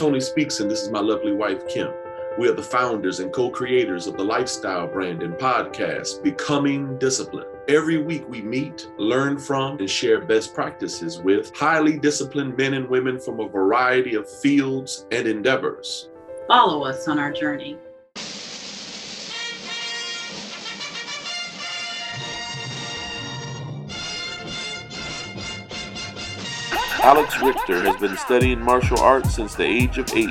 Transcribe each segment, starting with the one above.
Tony Speaks, and this is my lovely wife, Kim. We are the founders and co creators of the lifestyle brand and podcast, Becoming Disciplined. Every week we meet, learn from, and share best practices with highly disciplined men and women from a variety of fields and endeavors. Follow us on our journey. Alex Richter has been studying martial arts since the age of eight.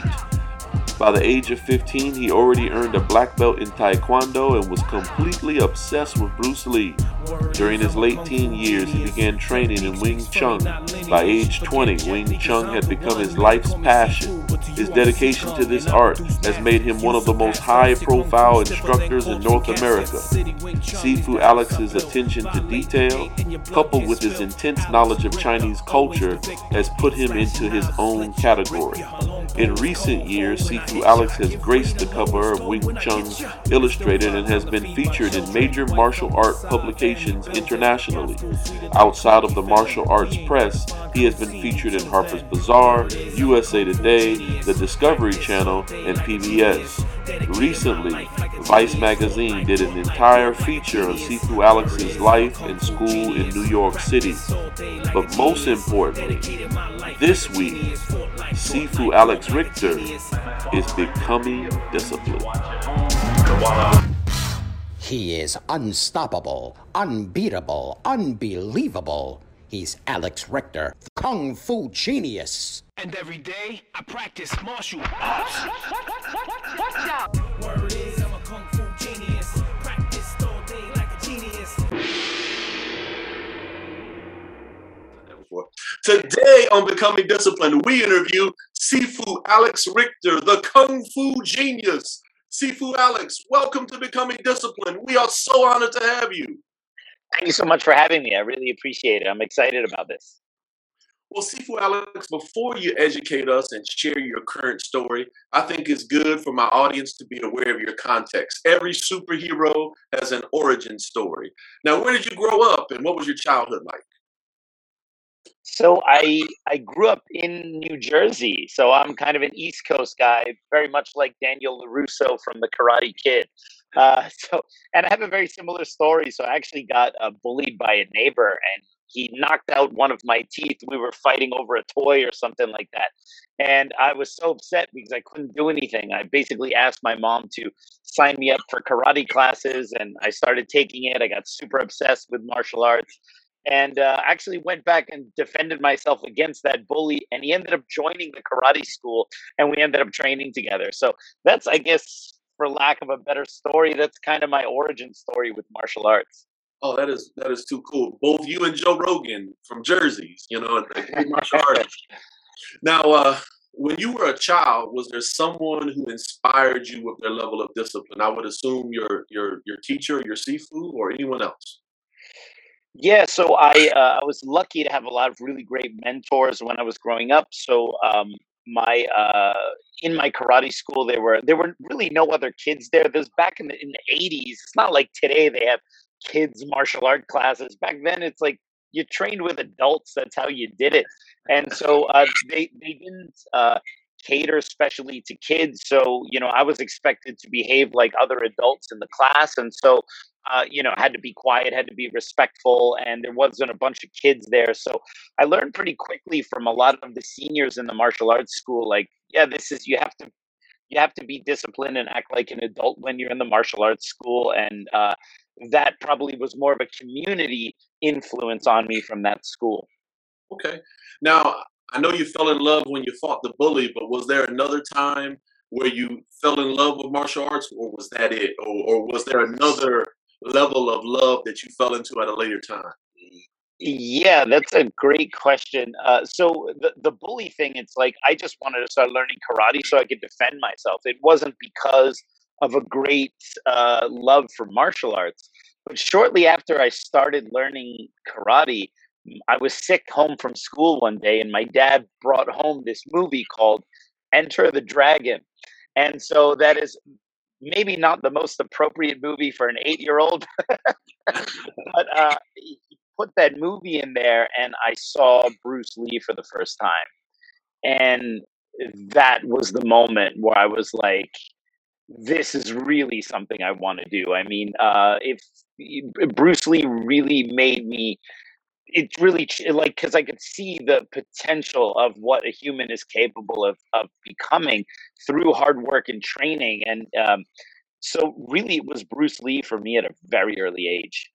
By the age of 15, he already earned a black belt in Taekwondo and was completely obsessed with Bruce Lee. During his late teen years, he began training in Wing Chun. By age 20, Wing Chun had become his life's passion. His dedication to this art has made him one of the most high profile instructors in North America. Sifu Alex's attention to detail, coupled with his intense knowledge of Chinese culture, has put him into his own category. In recent years, Sifu Alex has graced the cover of Wing Chun Illustrated and has been featured in major martial art publications internationally. Outside of the martial arts press, he has been featured in Harper's Bazaar, USA Today, the Discovery Channel, and PBS. Recently, Vice magazine did an entire feature of Sifu Alex's life and school in New York City. But most importantly, this week, Sifu Alex Richter is becoming disciplined. He is unstoppable, unbeatable, unbelievable. He's Alex Richter, Kung Fu genius. And every day I practice martial arts. Watch out! On Becoming Disciplined, we interview Sifu Alex Richter, the Kung Fu genius. Sifu Alex, welcome to Becoming Disciplined. We are so honored to have you. Thank you so much for having me. I really appreciate it. I'm excited about this. Well, Sifu Alex, before you educate us and share your current story, I think it's good for my audience to be aware of your context. Every superhero has an origin story. Now, where did you grow up and what was your childhood like? So I I grew up in New Jersey, so I'm kind of an East Coast guy, very much like Daniel LaRusso from The Karate Kid. Uh, so, and I have a very similar story. So I actually got uh, bullied by a neighbor, and he knocked out one of my teeth. We were fighting over a toy or something like that, and I was so upset because I couldn't do anything. I basically asked my mom to sign me up for karate classes, and I started taking it. I got super obsessed with martial arts and uh, actually went back and defended myself against that bully and he ended up joining the karate school and we ended up training together. So that's i guess for lack of a better story that's kind of my origin story with martial arts. Oh that is that is too cool. Both you and joe rogan from jerseys you know martial arts. Now uh when you were a child was there someone who inspired you with their level of discipline? I would assume your your your teacher your sifu or anyone else yeah, so I uh, I was lucky to have a lot of really great mentors when I was growing up. So um, my uh, in my karate school, there were there were really no other kids there. There's back in the in the eighties. It's not like today they have kids martial art classes. Back then, it's like you trained with adults. That's how you did it. And so uh, they they didn't uh, cater especially to kids. So you know I was expected to behave like other adults in the class, and so uh, you know, had to be quiet, had to be respectful, and there wasn't a bunch of kids there. So I learned pretty quickly from a lot of the seniors in the martial arts school, like, yeah, this is you have to you have to be disciplined and act like an adult when you're in the martial arts school, and uh, that probably was more of a community influence on me from that school. Okay, now I know you fell in love when you fought the bully, but was there another time where you fell in love with martial arts, or was that it, or, or was there another level of love that you fell into at a later time? Yeah, that's a great question. Uh, so the the bully thing, it's like I just wanted to start learning karate so I could defend myself. It wasn't because of a great uh, love for martial arts. But shortly after I started learning karate, I was sick home from school one day, and my dad brought home this movie called Enter the Dragon. And so that is maybe not the most appropriate movie for an eight year old, but uh, put that movie in there, and I saw Bruce Lee for the first time. And that was the moment where I was like, this is really something I want to do. I mean, uh, if Bruce Lee really made me, it really like because I could see the potential of what a human is capable of of becoming through hard work and training, and um, so really it was Bruce Lee for me at a very early age.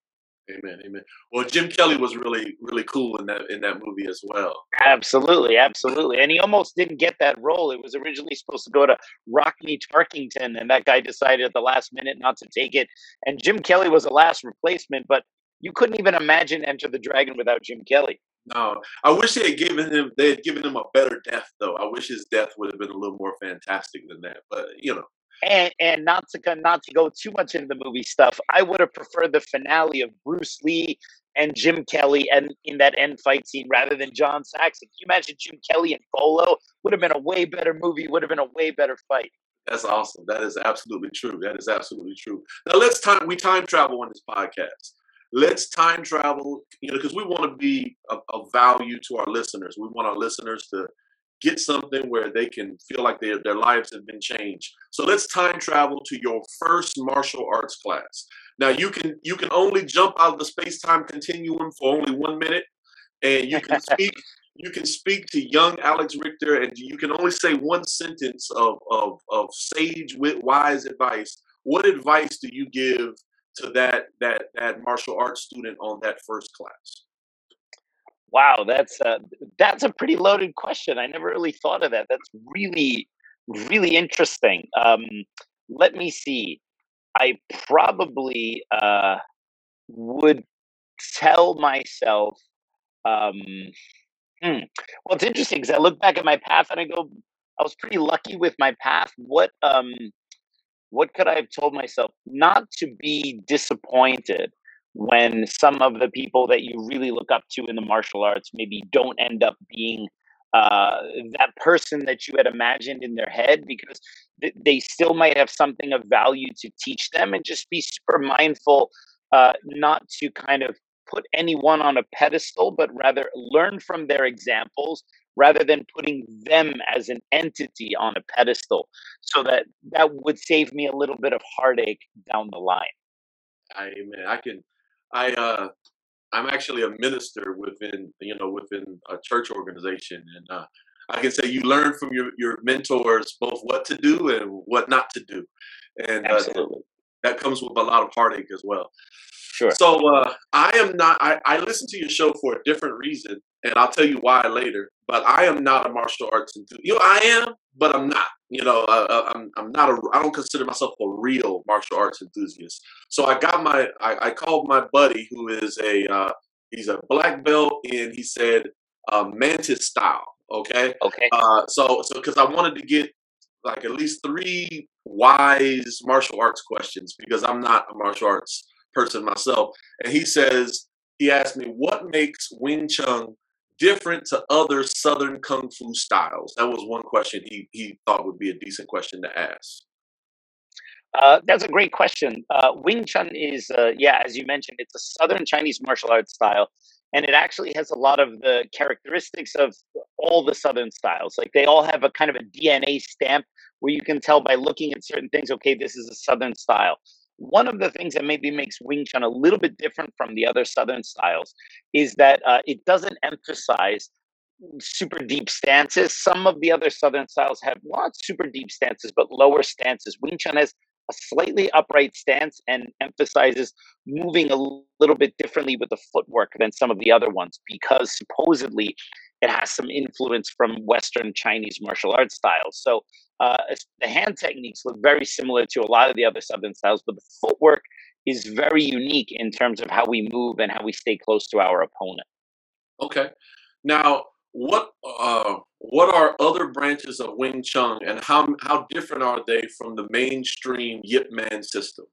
Amen, amen. Well, Jim Kelly was really, really cool in that in that movie as well. Absolutely, absolutely. And he almost didn't get that role. It was originally supposed to go to Rockne Tarkington, and that guy decided at the last minute not to take it. And Jim Kelly was the last replacement, but you couldn't even imagine Enter the Dragon without Jim Kelly. No, I wish they had given him they had given him a better death though. I wish his death would have been a little more fantastic than that. But you know, and and not to not to go too much into the movie stuff, I would have preferred the finale of Bruce Lee and Jim Kelly and in that end fight scene rather than John Saxon. Can you imagine Jim Kelly and Bolo? Would have been a way better movie, would have been a way better fight. That's awesome. That is absolutely true. That is absolutely true. Now let's time we time travel on this podcast. Let's time travel, you know, because we want to be of, of value to our listeners. We want our listeners to get something where they can feel like their, their lives have been changed. So let's time travel to your first martial arts class. Now you can you can only jump out of the space-time continuum for only one minute, and you can speak you can speak to young Alex Richter, and you can only say one sentence of of, of sage wise advice. What advice do you give to that that that martial arts student on that first class? Wow, that's a, that's a pretty loaded question. I never really thought of that. That's really really interesting. Um, let me see. I probably uh, would tell myself. Um, hmm. Well, it's interesting because I look back at my path and I go, I was pretty lucky with my path. What um, what could I have told myself? Not to be disappointed when some of the people that you really look up to in the martial arts maybe don't end up being uh, that person that you had imagined in their head because th- they still might have something of value to teach them and just be super mindful uh, not to kind of put anyone on a pedestal but rather learn from their examples rather than putting them as an entity on a pedestal so that that would save me a little bit of heartache down the line I mean, I can I uh, I'm actually a minister within you know within a church organization, and uh, I can say you learn from your your mentors both what to do and what not to do, and uh, that comes with a lot of heartache as well. Sure. So uh, I am not. I, I listen to your show for a different reason, and I'll tell you why later. But I am not a martial arts enthusiast. You know, I am, but I'm not. You know, uh, I'm I'm not a. I don't consider myself a real martial arts enthusiast. So I got my. I, I called my buddy who is a. Uh, he's a black belt, and he said uh, mantis style. Okay. Okay. Uh, so so because I wanted to get like at least three wise martial arts questions because I'm not a martial arts person myself. And he says, he asked me, what makes Wing Chun different to other Southern Kung Fu styles? That was one question he, he thought would be a decent question to ask. Uh, that's a great question. Uh, Wing Chun is, uh, yeah, as you mentioned, it's a Southern Chinese martial arts style, and it actually has a lot of the characteristics of all the Southern styles. Like they all have a kind of a DNA stamp where you can tell by looking at certain things, okay, this is a Southern style. One of the things that maybe makes Wing Chun a little bit different from the other Southern styles is that uh, it doesn't emphasize super deep stances. Some of the other Southern styles have not super deep stances, but lower stances. Wing Chun has a slightly upright stance and emphasizes moving a little bit differently with the footwork than some of the other ones because supposedly it has some influence from Western Chinese martial arts styles. So uh, the hand techniques look very similar to a lot of the other Southern styles, but the footwork is very unique in terms of how we move and how we stay close to our opponent. Okay. Now, what uh, what are other branches of Wing Chun, and how how different are they from the mainstream Yip Man system?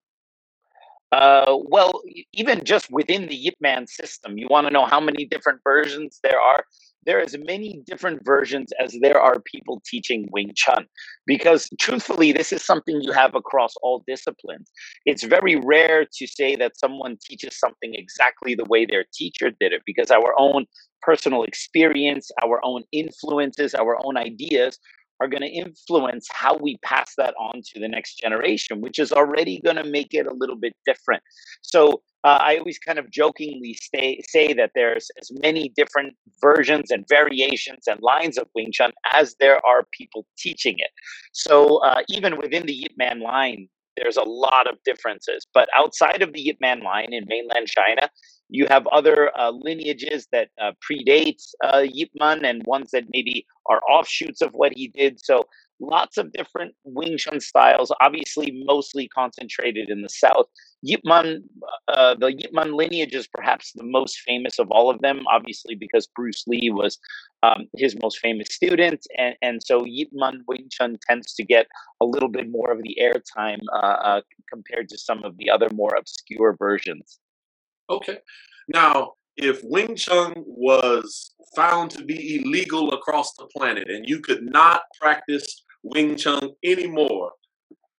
Uh, well, even just within the Yip Man system, you want to know how many different versions there are there is many different versions as there are people teaching Wing Chun. Because truthfully, this is something you have across all disciplines. It's very rare to say that someone teaches something exactly the way their teacher did it, because our own personal experience, our own influences, our own ideas are going to influence how we pass that on to the next generation, which is already going to make it a little bit different. So uh, I always kind of jokingly say that there's as many different versions and variations and lines of Wing Chun as there are people teaching it. So uh, even within the Yip Man line, there's a lot of differences. But outside of the Yip Man line in mainland China, you have other uh, lineages that uh, predate uh, Yip Man and ones that maybe are offshoots of what he did. So lots of different Wing Chun styles, obviously mostly concentrated in the south. Yip Man, uh, the Yip Man lineage is perhaps the most famous of all of them, obviously because Bruce Lee was um, his most famous student, and and so Yip Man Wing Chun tends to get a little bit more of the airtime uh, uh, compared to some of the other more obscure versions. Okay, now if Wing Chun was found to be illegal across the planet and you could not practice Wing Chun anymore,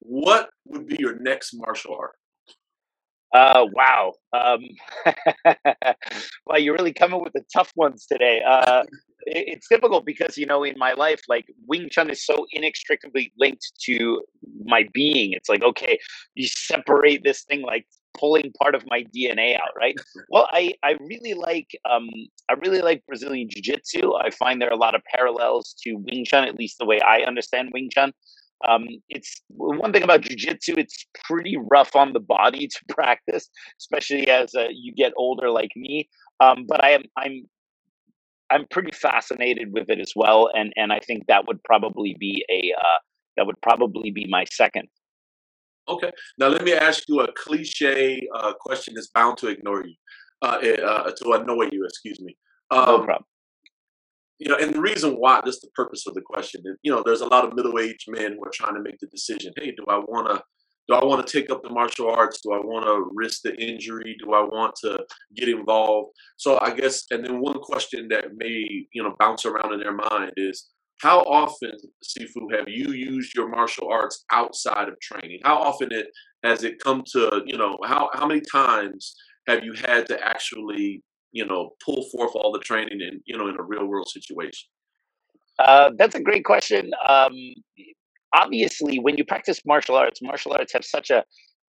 what would be your next martial art? Uh, wow. Um, well, you're really coming with the tough ones today. Uh, it, it's difficult because, you know, in my life, like Wing Chun is so inextricably linked to my being. It's like, okay, you separate this thing like pulling part of my DNA out, right? Well, I, I really like um, I really like Brazilian Jiu Jitsu. I find there are a lot of parallels to Wing Chun, at least the way I understand Wing Chun. Um, it's one thing about jujitsu; it's pretty rough on the body to practice, especially as uh, you get older, like me. Um, but I am I'm I'm pretty fascinated with it as well, and and I think that would probably be a uh, that would probably be my second. Okay, now let me ask you a cliche uh, question that's bound to ignore you, uh, eh, uh, to annoy you. Excuse me. Um, no problem you know, and the reason why, this is the purpose of the question. You know, there's a lot of middle-aged men who are trying to make the decision. Hey, do I want to? Do I want to take up the martial arts? Do I want to risk the injury? Do I want to get involved? So I guess, and then one question that may you know bounce around in their mind is, how often, Sifu, have you used your martial arts outside of training? How often it has it come to you know how how many times have you had to actually you know pull forth all the training in you know in a real world situation? Uh, that's a great question. Um, obviously, when you practice martial arts, martial arts have such a,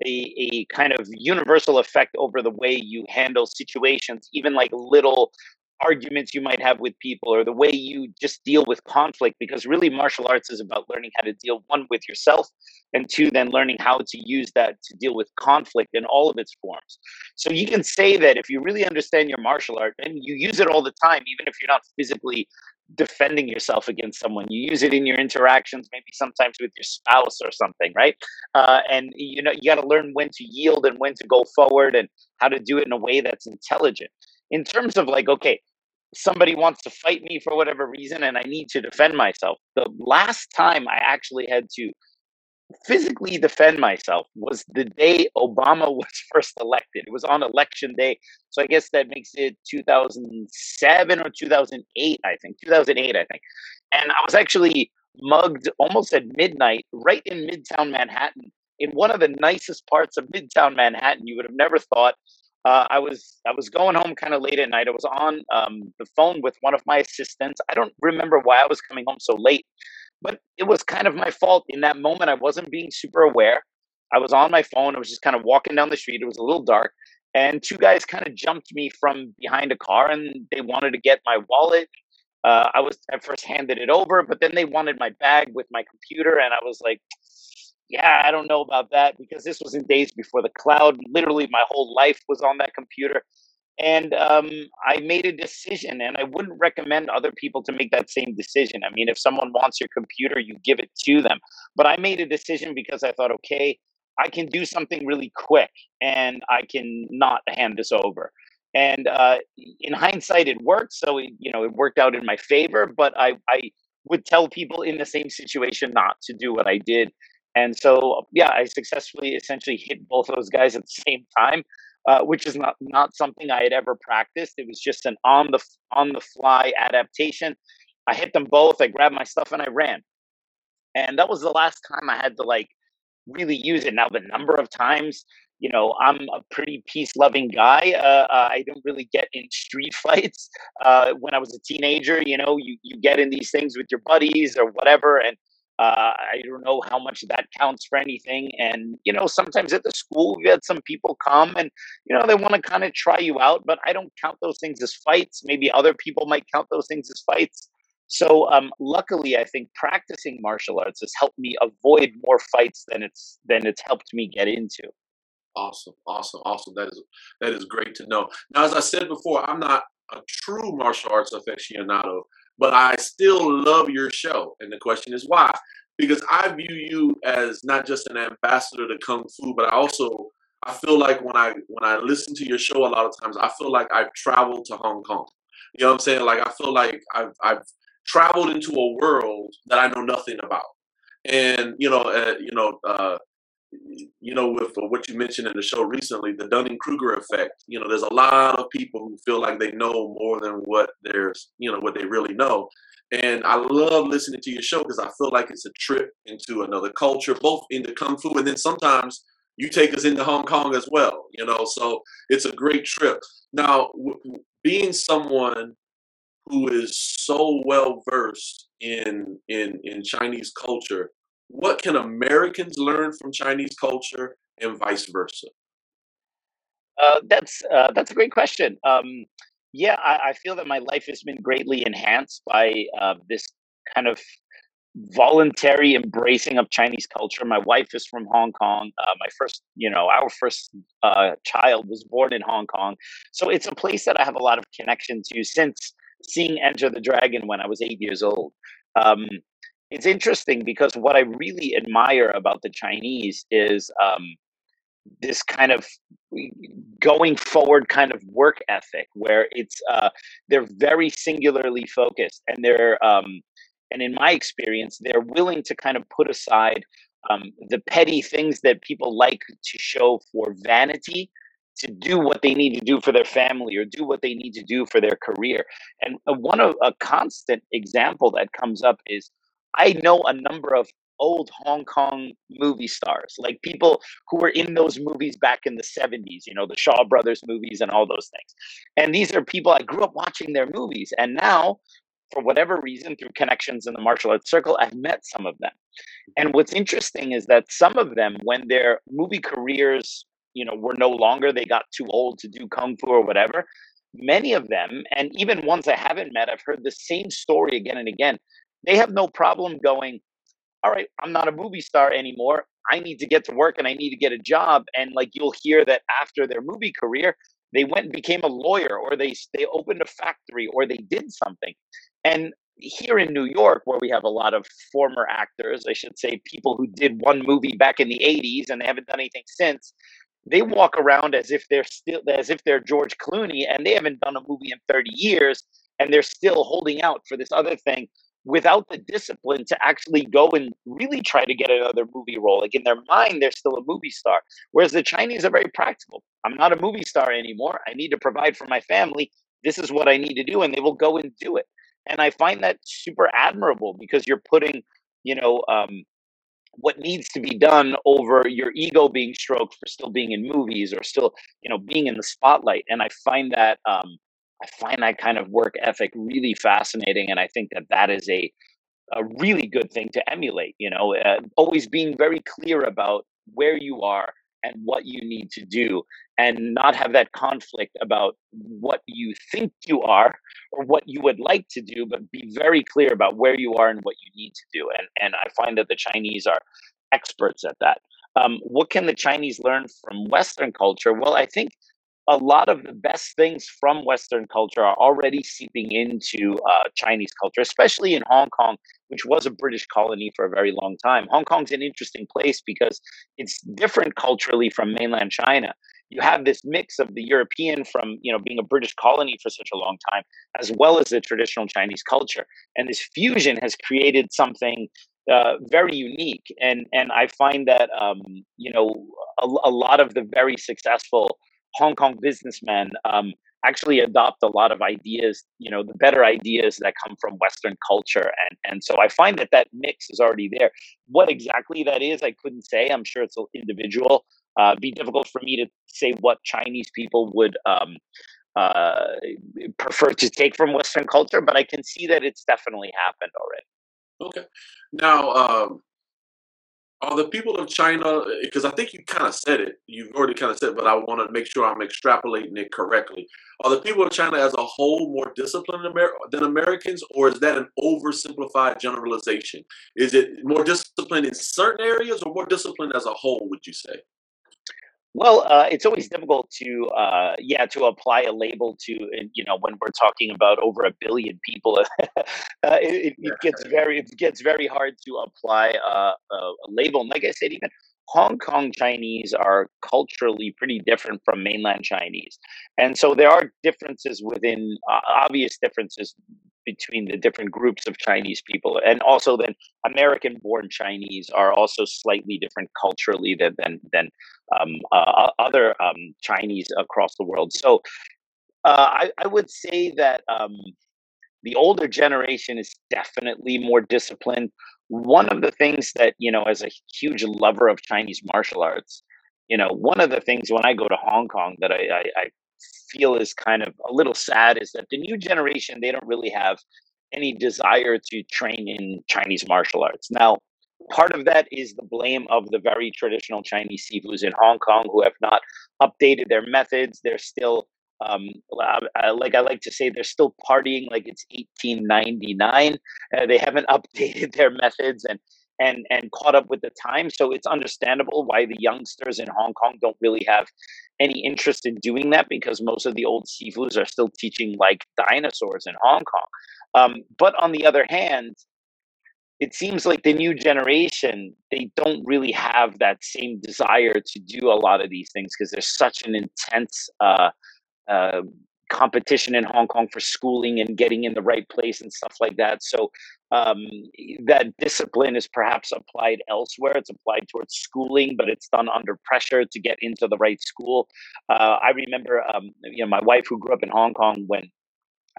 a a kind of universal effect over the way you handle situations, even like little arguments you might have with people or the way you just deal with conflict because really martial arts is about learning how to deal one with yourself and two then learning how to use that to deal with conflict in all of its forms. So you can say that if you really understand your martial art and you use it all the time even if you're not physically defending yourself against someone. You use it in your interactions maybe sometimes with your spouse or something right? Uh, and you know you got to learn when to yield and when to go forward and how to do it in a way that's intelligent. In terms of like okay somebody wants to fight me for whatever reason and I need to defend myself. The last time I actually had to physically defend myself was the day Obama was first elected. It was on election day. So I guess that makes it 2007 or 2008, I think. 2008, I think. And I was actually mugged almost at midnight right in Midtown Manhattan in one of the nicest parts of Midtown Manhattan. You would have never thought uh, I was I was going home kind of late at night. I was on um, the phone with one of my assistants. I don't remember why I was coming home so late, but it was kind of my fault in that moment. I wasn't being super aware. I was on my phone. I was just kind of walking down the street. It was a little dark, and two guys kind of jumped me from behind a car, and they wanted to get my wallet. Uh, I was at first handed it over, but then they wanted my bag with my computer, and I was like, yeah, I don't know about that because this was in days before the cloud. Literally, my whole life was on that computer. And um, I made a decision, and I wouldn't recommend other people to make that same decision. I mean, if someone wants your computer, you give it to them. But I made a decision because I thought, okay, I can do something really quick and I can not hand this over. And uh, in hindsight, it worked. So, it, you know, it worked out in my favor. But I, I would tell people in the same situation not to do what I did and so, yeah, I successfully essentially hit both those guys at the same time, uh, which is not not something I had ever practiced. It was just an on the on the fly adaptation. I hit them both. I grabbed my stuff and I ran. And that was the last time I had to like really use it. Now the number of times you know, I'm a pretty peace loving guy. Uh, uh, I don't really get in street fights. Uh, when I was a teenager, you know, you, you get in these things with your buddies or whatever. And uh, I don't know how much that counts for anything. And, you know, sometimes at the school, we had some people come and, you know, they want to kind of try you out, but I don't count those things as fights. Maybe other people might count those things as fights. So um, luckily, I think practicing martial arts has helped me avoid more fights than it's than it's helped me get into. Awesome, awesome, awesome. That is that is great to know. Now, as I said before, I'm not a true martial arts aficionado, but I still love your show. And the question is why? Because I view you as not just an ambassador to kung fu, but I also I feel like when I when I listen to your show a lot of times, I feel like I've traveled to Hong Kong. You know what I'm saying? Like I feel like I've I've traveled into a world that I know nothing about. And you know, uh, you know, uh, you know, with uh, what you mentioned in the show recently, the Dunning Kruger effect. You know, there's a lot of people who feel like they know more than what there's, you know, what they really know. And I love listening to your show because I feel like it's a trip into another culture, both into kung fu, and then sometimes you take us into Hong Kong as well. You know, so it's a great trip. Now, w- being someone who is so well versed in in in Chinese culture, what can Americans learn from Chinese culture and vice versa? Uh, that's uh, that's a great question. Um, yeah, I, I, feel that my life has been greatly enhanced by uh, this kind of voluntary embracing of Chinese culture. My wife is from Hong Kong. Uh, my first, you know, our first uh, child was born in Hong Kong, so it's a place that I have a lot of connection to since seeing Enter the Dragon when I was eight years old. Um, it's interesting because what I really admire about the Chinese is um, this kind of going forward kind of work ethic where it's uh, they're very singularly focused and they're um, and in my experience they're willing to kind of put aside um, the petty things that people like to show for vanity to do what they need to do for their family or do what they need to do for their career. And uh, one of a constant example that comes up is I know a number of old Hong Kong movie stars, like people who were in those movies back in the 70s, you know, the Shaw Brothers movies and all those things. And these are people I grew up watching their movies. And now, for whatever reason, through connections in the martial arts circle, I've met some of them. And what's interesting is that some of them, when their movie careers you know were no longer they got too old to do kung fu or whatever many of them and even ones i haven't met i've heard the same story again and again they have no problem going all right i'm not a movie star anymore. I need to get to work and i need to get a job. And like you'll hear that after their movie career they went and became a lawyer or they they opened a factory or they did something. And here in New York, where we have a lot of former actors, I should say, people who did one movie back in the 80s and they haven't done anything since, they walk around as if they're still as if they're George Clooney and they haven't done a movie in 30 years and they're still holding out for this other thing without the discipline to actually go and really try to get another movie role. Like in their mind, they're still a movie star. Whereas the Chinese are very practical. I'm not a movie star anymore. I need to provide for my family. This is what I need to do. And they will go and do it. And I find that super admirable because you're putting, you know, um, what needs to be done over your ego being stroked for still being in movies or still you know being in the spotlight and i find that um i find that kind of work ethic really fascinating and i think that that is a a really good thing to emulate you know uh, always being very clear about where you are and what you need to do and not have that conflict about what you think you are or what you would like to do but be very clear about where you are and what you need to do and and i find that the chinese are experts at that. Um, what can the chinese learn from western culture? Well i think a lot of the best things from Western culture are already seeping into uh, Chinese culture, especially in Hong Kong, which was a British colony for a very long time. Hong Kong's an interesting place because it's different culturally from mainland China. You have this mix of the European from you know being a British colony for such a long time, as well as the traditional Chinese culture, and this fusion has created something uh, very unique. And and I find that um, you know a, a lot of the very successful Hong Kong businessmen um, actually adopt a lot of ideas, you know, the better ideas that come from Western culture. And, and so I find that that mix is already there. What exactly that is, I couldn't say. I'm sure it's individual. uh, be difficult for me to say what Chinese people would um, uh, prefer to take from Western culture, but I can see that it's definitely happened already. Okay. Now, um, are the people of China, eh, because I think you kind of said it, you've already kind of said it, but I want to make sure I'm extrapolating it correctly. Are the people of China as a whole more disciplined than Americans, or is that an oversimplified generalization? Is it more disciplined in certain areas or more disciplined as a whole, would you say? Well, uh, it's always difficult to, uh, yeah, to apply a label to, you know, when we're talking about over a billion people, uh, it, it, gets very, it gets very hard to apply a, a, a label. And like I said, even Hong Kong Chinese are culturally pretty different from mainland Chinese, and so there are differences within uh, obvious differences between the different groups of Chinese people, and also then American-born Chinese are also slightly different culturally than than, than um, uh, other um, Chinese across the world. So uh, I, I, would say that um, the older generation is definitely more disciplined. One of the things that you know, as a huge lover of Chinese martial arts, you know, one of the things when I go to Hong Kong that I, I, I feel is kind of a little sad is that the new generation they don't really have any desire to train in Chinese martial arts. Now, part of that is the blame of the very traditional Chinese sifus in Hong Kong who have not updated their methods. They're still, um, like I like to say, they're still partying like it's 1899. Uh, they haven't updated their methods and and and caught up with the time. So it's understandable why the youngsters in Hong Kong don't really have any interest in doing that because most of the old sifus are still teaching like dinosaurs in Hong Kong. Um, but on the other hand, it seems like the new generation they don't really have that same desire to do a lot of these things because there's such an intense uh, uh, competition in Hong Kong for schooling and getting in the right place and stuff like that. So um, that discipline is perhaps applied elsewhere. It's applied towards schooling, but it's done under pressure to get into the right school. Uh, I remember, um, you know, my wife who grew up in Hong Kong when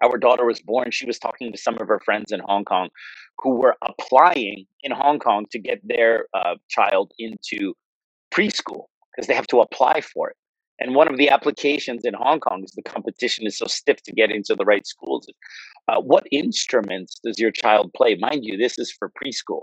our daughter was born, she was talking to some of her friends in Hong Kong who were applying in Hong Kong to get their uh, child into preschool because they have to apply for it. And one of the applications in Hong Kong is the competition is so stiff to get into the right schools. Uh, what instruments does your child play? Mind you, this is for preschool.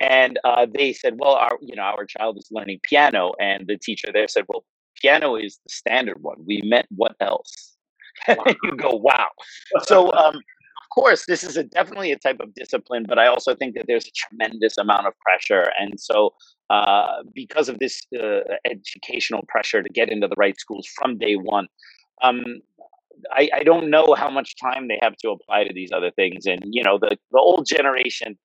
And uh, they said, well, our you know our child is learning piano, and the teacher there said, well, piano is the standard one. We meant what else? Wow. you go, wow. So, um, course, this is a, definitely a type of discipline, but I also think that there's a tremendous amount of pressure. And so, uh, because of this uh, educational pressure to get into the right schools from day one, um, I, I, don't know how much time they have to apply to these other things. And, you know, the, the old generation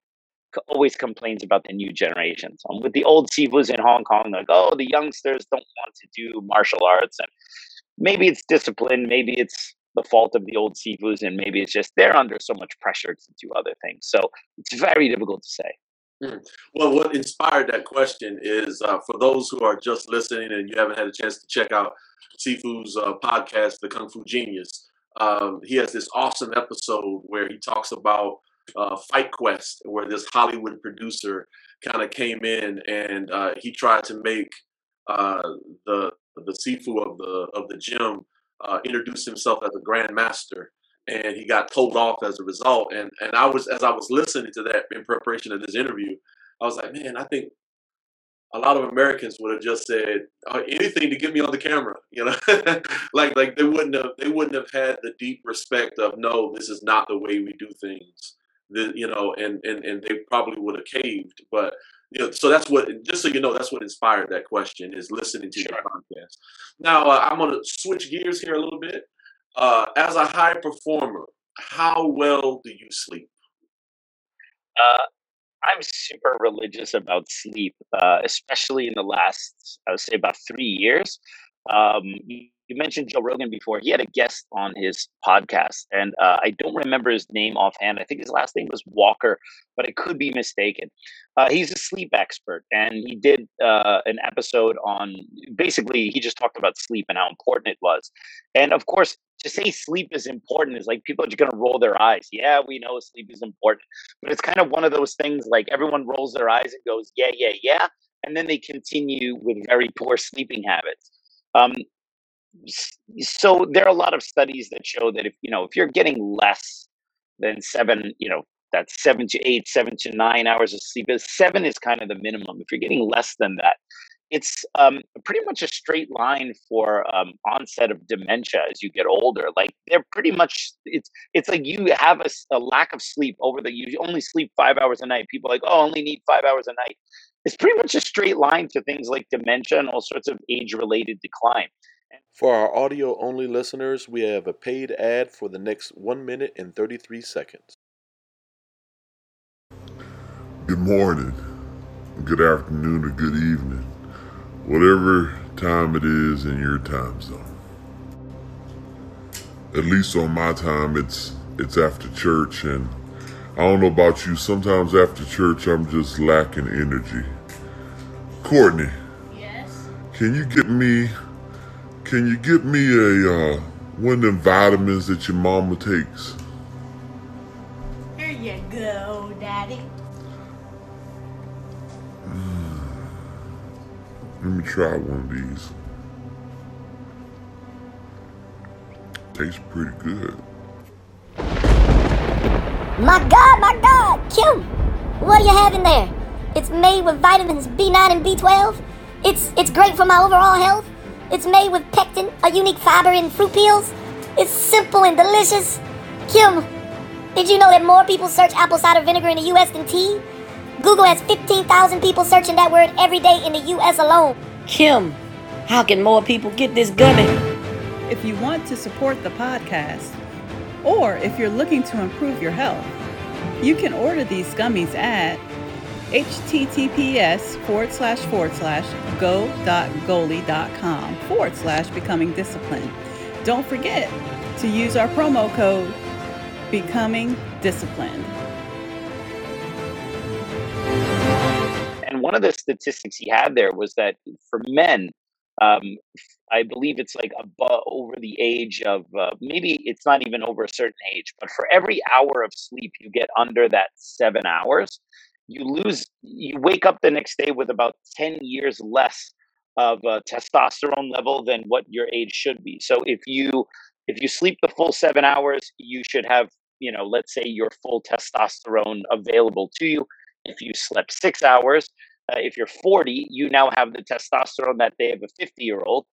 always complains about the new generations. Um, with the old sifus in Hong Kong, like, oh, the youngsters don't want to do martial arts. And maybe it's discipline, maybe it's the fault of the old sifus, and maybe it's just they're under so much pressure to do other things. So it's very difficult to say. Hmm. Well, what inspired that question is uh, for those who are just listening and you haven't had a chance to check out Sifu's uh, podcast, The Kung Fu Genius. Um, he has this awesome episode where he talks about uh, Fight Quest, where this Hollywood producer kind of came in and uh, he tried to make uh, the the Sifu of the of the gym uh, introduce himself as a Grand Master, and he got told off as a result. And and I was as I was listening to that in preparation of this interview, I was like, man, I think a lot of Americans would have just said uh, anything to get me on the camera, you know, like like they wouldn't have they wouldn't have had the deep respect of no, this is not the way we do things, the, you know, and and and they probably would have caved, but you know, so that's what, just so you know, that's what inspired that question is listening to sure. your podcast. Now, uh, I'm going to switch gears here a little bit. Uh, as a high performer, how well do you sleep? Uh, I'm super religious about sleep, uh, especially in the last, I would say, about three years. Um, you mentioned Joe Rogan before. He had a guest on his podcast, and uh, I don't remember his name offhand. I think his last name was Walker, but I could be mistaken. Uh, he's a sleep expert, and he did uh, an episode on basically he just talked about sleep and how important it was. And of course, to say sleep is important is like people are just going to roll their eyes. Yeah, we know sleep is important, but it's kind of one of those things like everyone rolls their eyes and goes, yeah, yeah, yeah and then they continue with very poor sleeping habits. Um, so there are a lot of studies that show that if you know if you're getting less than seven, you know that's seven to eight, seven to nine hours of sleep. Seven is kind of the minimum. If you're getting less than that, it's um, pretty much a straight line for um, onset of dementia as you get older. Like they're pretty much it's it's like you have a, a, lack of sleep over the you only sleep five hours a night. People like oh only need five hours a night. It's pretty much a straight line to things like dementia and all sorts of age related decline. For our audio only listeners, we have a paid ad for the next one minute and thirty three seconds. Good morning, good afternoon, or good evening whatever time it is in your time zone. At least on my time, it's it's after church, and I don't know about you. Sometimes after church, I'm just lacking energy. Courtney. Yes. Can you get me? Can you get me a uh, one of them vitamins that your mama takes? Here you go, Daddy. Let me try one of these. Tastes pretty good. My God, my God, Kim, what do you have in there? It's made with vitamins B9 and B12. It's it's great for my overall health. It's made with pectin, a unique fiber in fruit peels. It's simple and delicious. Kim, did you know that more people search apple cider vinegar in the U.S. than tea? Google has 15,000 people searching that word every day in the US alone. Kim, how can more people get this gummy? If you want to support the podcast, or if you're looking to improve your health, you can order these gummies at https forward slash forward slash go.goli.com forward slash becoming disciplined. Don't forget to use our promo code becoming disciplined. And one of the statistics he had there was that for men, um, I believe it's like above over the age of uh, maybe it's not even over a certain age, but for every hour of sleep you get under that seven hours, you lose, you wake up the next day with about 10 years less of a testosterone level than what your age should be. So if you if you sleep the full seven hours, you should have, you know, let's say your full testosterone available to you. If you slept six hours, uh, if you're 40, you now have the testosterone that they have a 50 year old.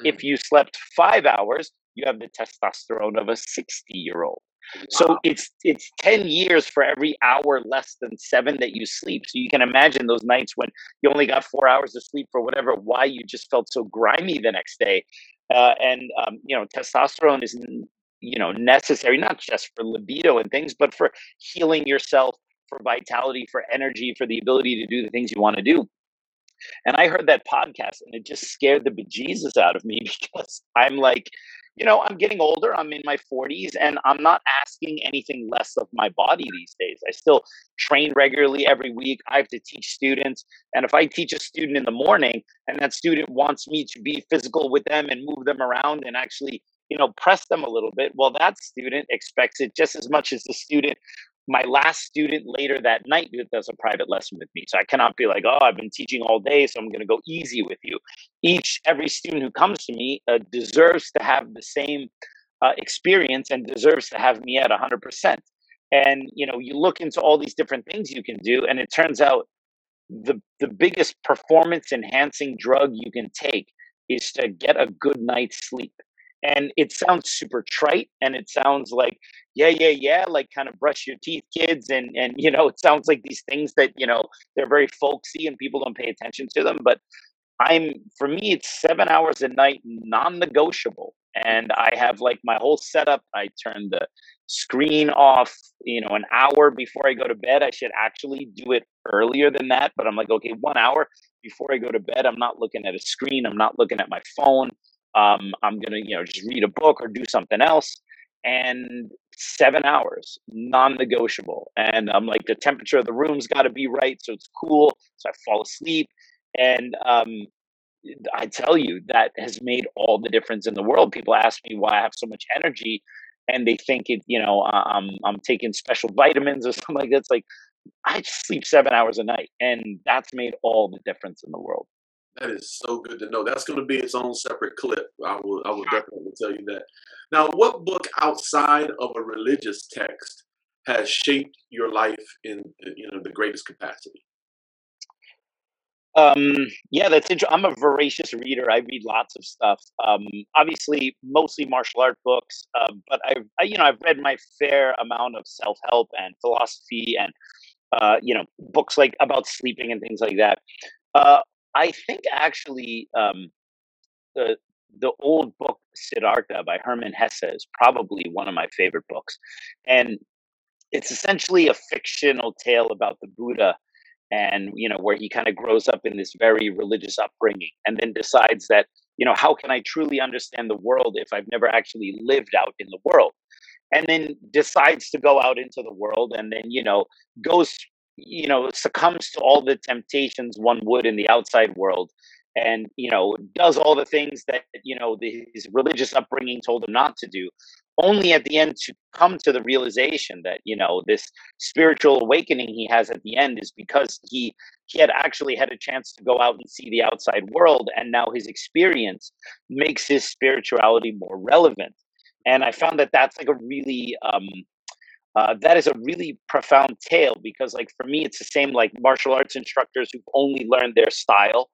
Mm. If you slept five hours, you have the testosterone of a 60 year old. Wow. So it's it's 10 years for every hour less than seven that you sleep. So you can imagine those nights when you only got four hours of sleep for whatever, why you just felt so grimy the next day. Uh, and um, you know, testosterone is you know necessary not just for libido and things, but for healing yourself, for vitality, for energy, for the ability to do the things you want to do. And I heard that podcast and it just scared the bejesus out of me because I'm like, you know, I'm getting older. I'm in my 40s and I'm not asking anything less of my body these days. I still train regularly every week. I have to teach students. And if I teach a student in the morning and that student wants me to be physical with them and move them around and actually, you know, press them a little bit, well, that student expects it just as much as the student my last student later that night does a private lesson with me. So I cannot be like, oh, I've been teaching all day, so I'm going to go easy with you. Each, every student who comes to me uh, deserves to have the same uh, experience and deserves to have me at 100%. And, you know, you look into all these different things you can do, and it turns out the, the biggest performance enhancing drug you can take is to get a good night's sleep and it sounds super trite and it sounds like yeah yeah yeah like kind of brush your teeth kids and and you know it sounds like these things that you know they're very folksy and people don't pay attention to them but i'm for me it's seven hours a night non-negotiable and i have like my whole setup i turn the screen off you know an hour before i go to bed i should actually do it earlier than that but i'm like okay one hour before i go to bed i'm not looking at a screen i'm not looking at my phone um, I'm gonna you know just read a book or do something else. And seven hours, non-negotiable. And I'm like the temperature of the room's got to be right, so it's cool. So I fall asleep, and um, I tell you that has made all the difference in the world. People ask me why I have so much energy, and they think it, you know, I'm I'm taking special vitamins or something like that. It's like I sleep seven hours a night, and that's made all the difference in the world. That is so good to know. That's going to be its own separate clip. I will, I will definitely tell you that. Now, what book outside of a religious text has shaped your life in, you know, the greatest capacity? Um, yeah, that's interesting. I'm a voracious reader. I read lots of stuff. Um, obviously, mostly martial art books, uh, but I've, I, you know, I've read my fair amount of self help and philosophy and, uh, you know, books like about sleeping and things like that. Uh, I think actually, um, the the old book Siddhartha by Hermann Hesse is probably one of my favorite books, and it's essentially a fictional tale about the Buddha and you know where he kind of grows up in this very religious upbringing and then decides that you know how can i truly understand the world if i've never actually lived out in the world? And then decides to go out into the world and then you know goes you know succumbs to all the temptations one would in the outside world and you know does all the things that you know his religious upbringing told him not to do only at the end to come to the realization that you know this spiritual awakening he has at the end is because he he had actually had a chance to go out and see the outside world and now his experience makes his spirituality more relevant. And i found that that's like a really um uh, that is a really profound tale because like for me it's the same like martial arts instructors who've only learned their style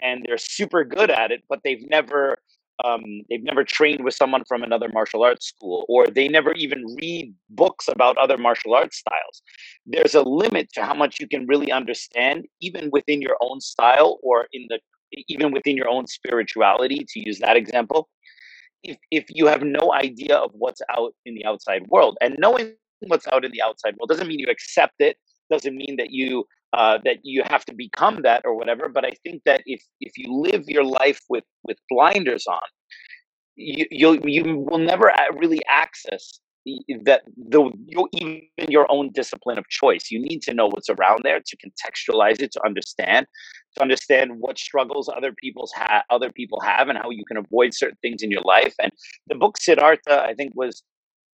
and they're super good at it but they've never um, they've never trained with someone from another martial arts school or they never even read books about other martial arts styles. There's a limit to how much you can really understand even within your own style or in the even within your own spirituality to use that example if, if you have no idea of what's out in the outside world. And knowing what's out in the outside world doesn't mean you accept it doesn't mean that you uh, that you have to become that or whatever. But I think that if if you live your life with with blinders on, you you'll, you will never really access that the even your own discipline of choice. You need to know what's around there to contextualize it, to understand, to understand what struggles other people's have, other people have, and how you can avoid certain things in your life. And the book Siddhartha, I think, was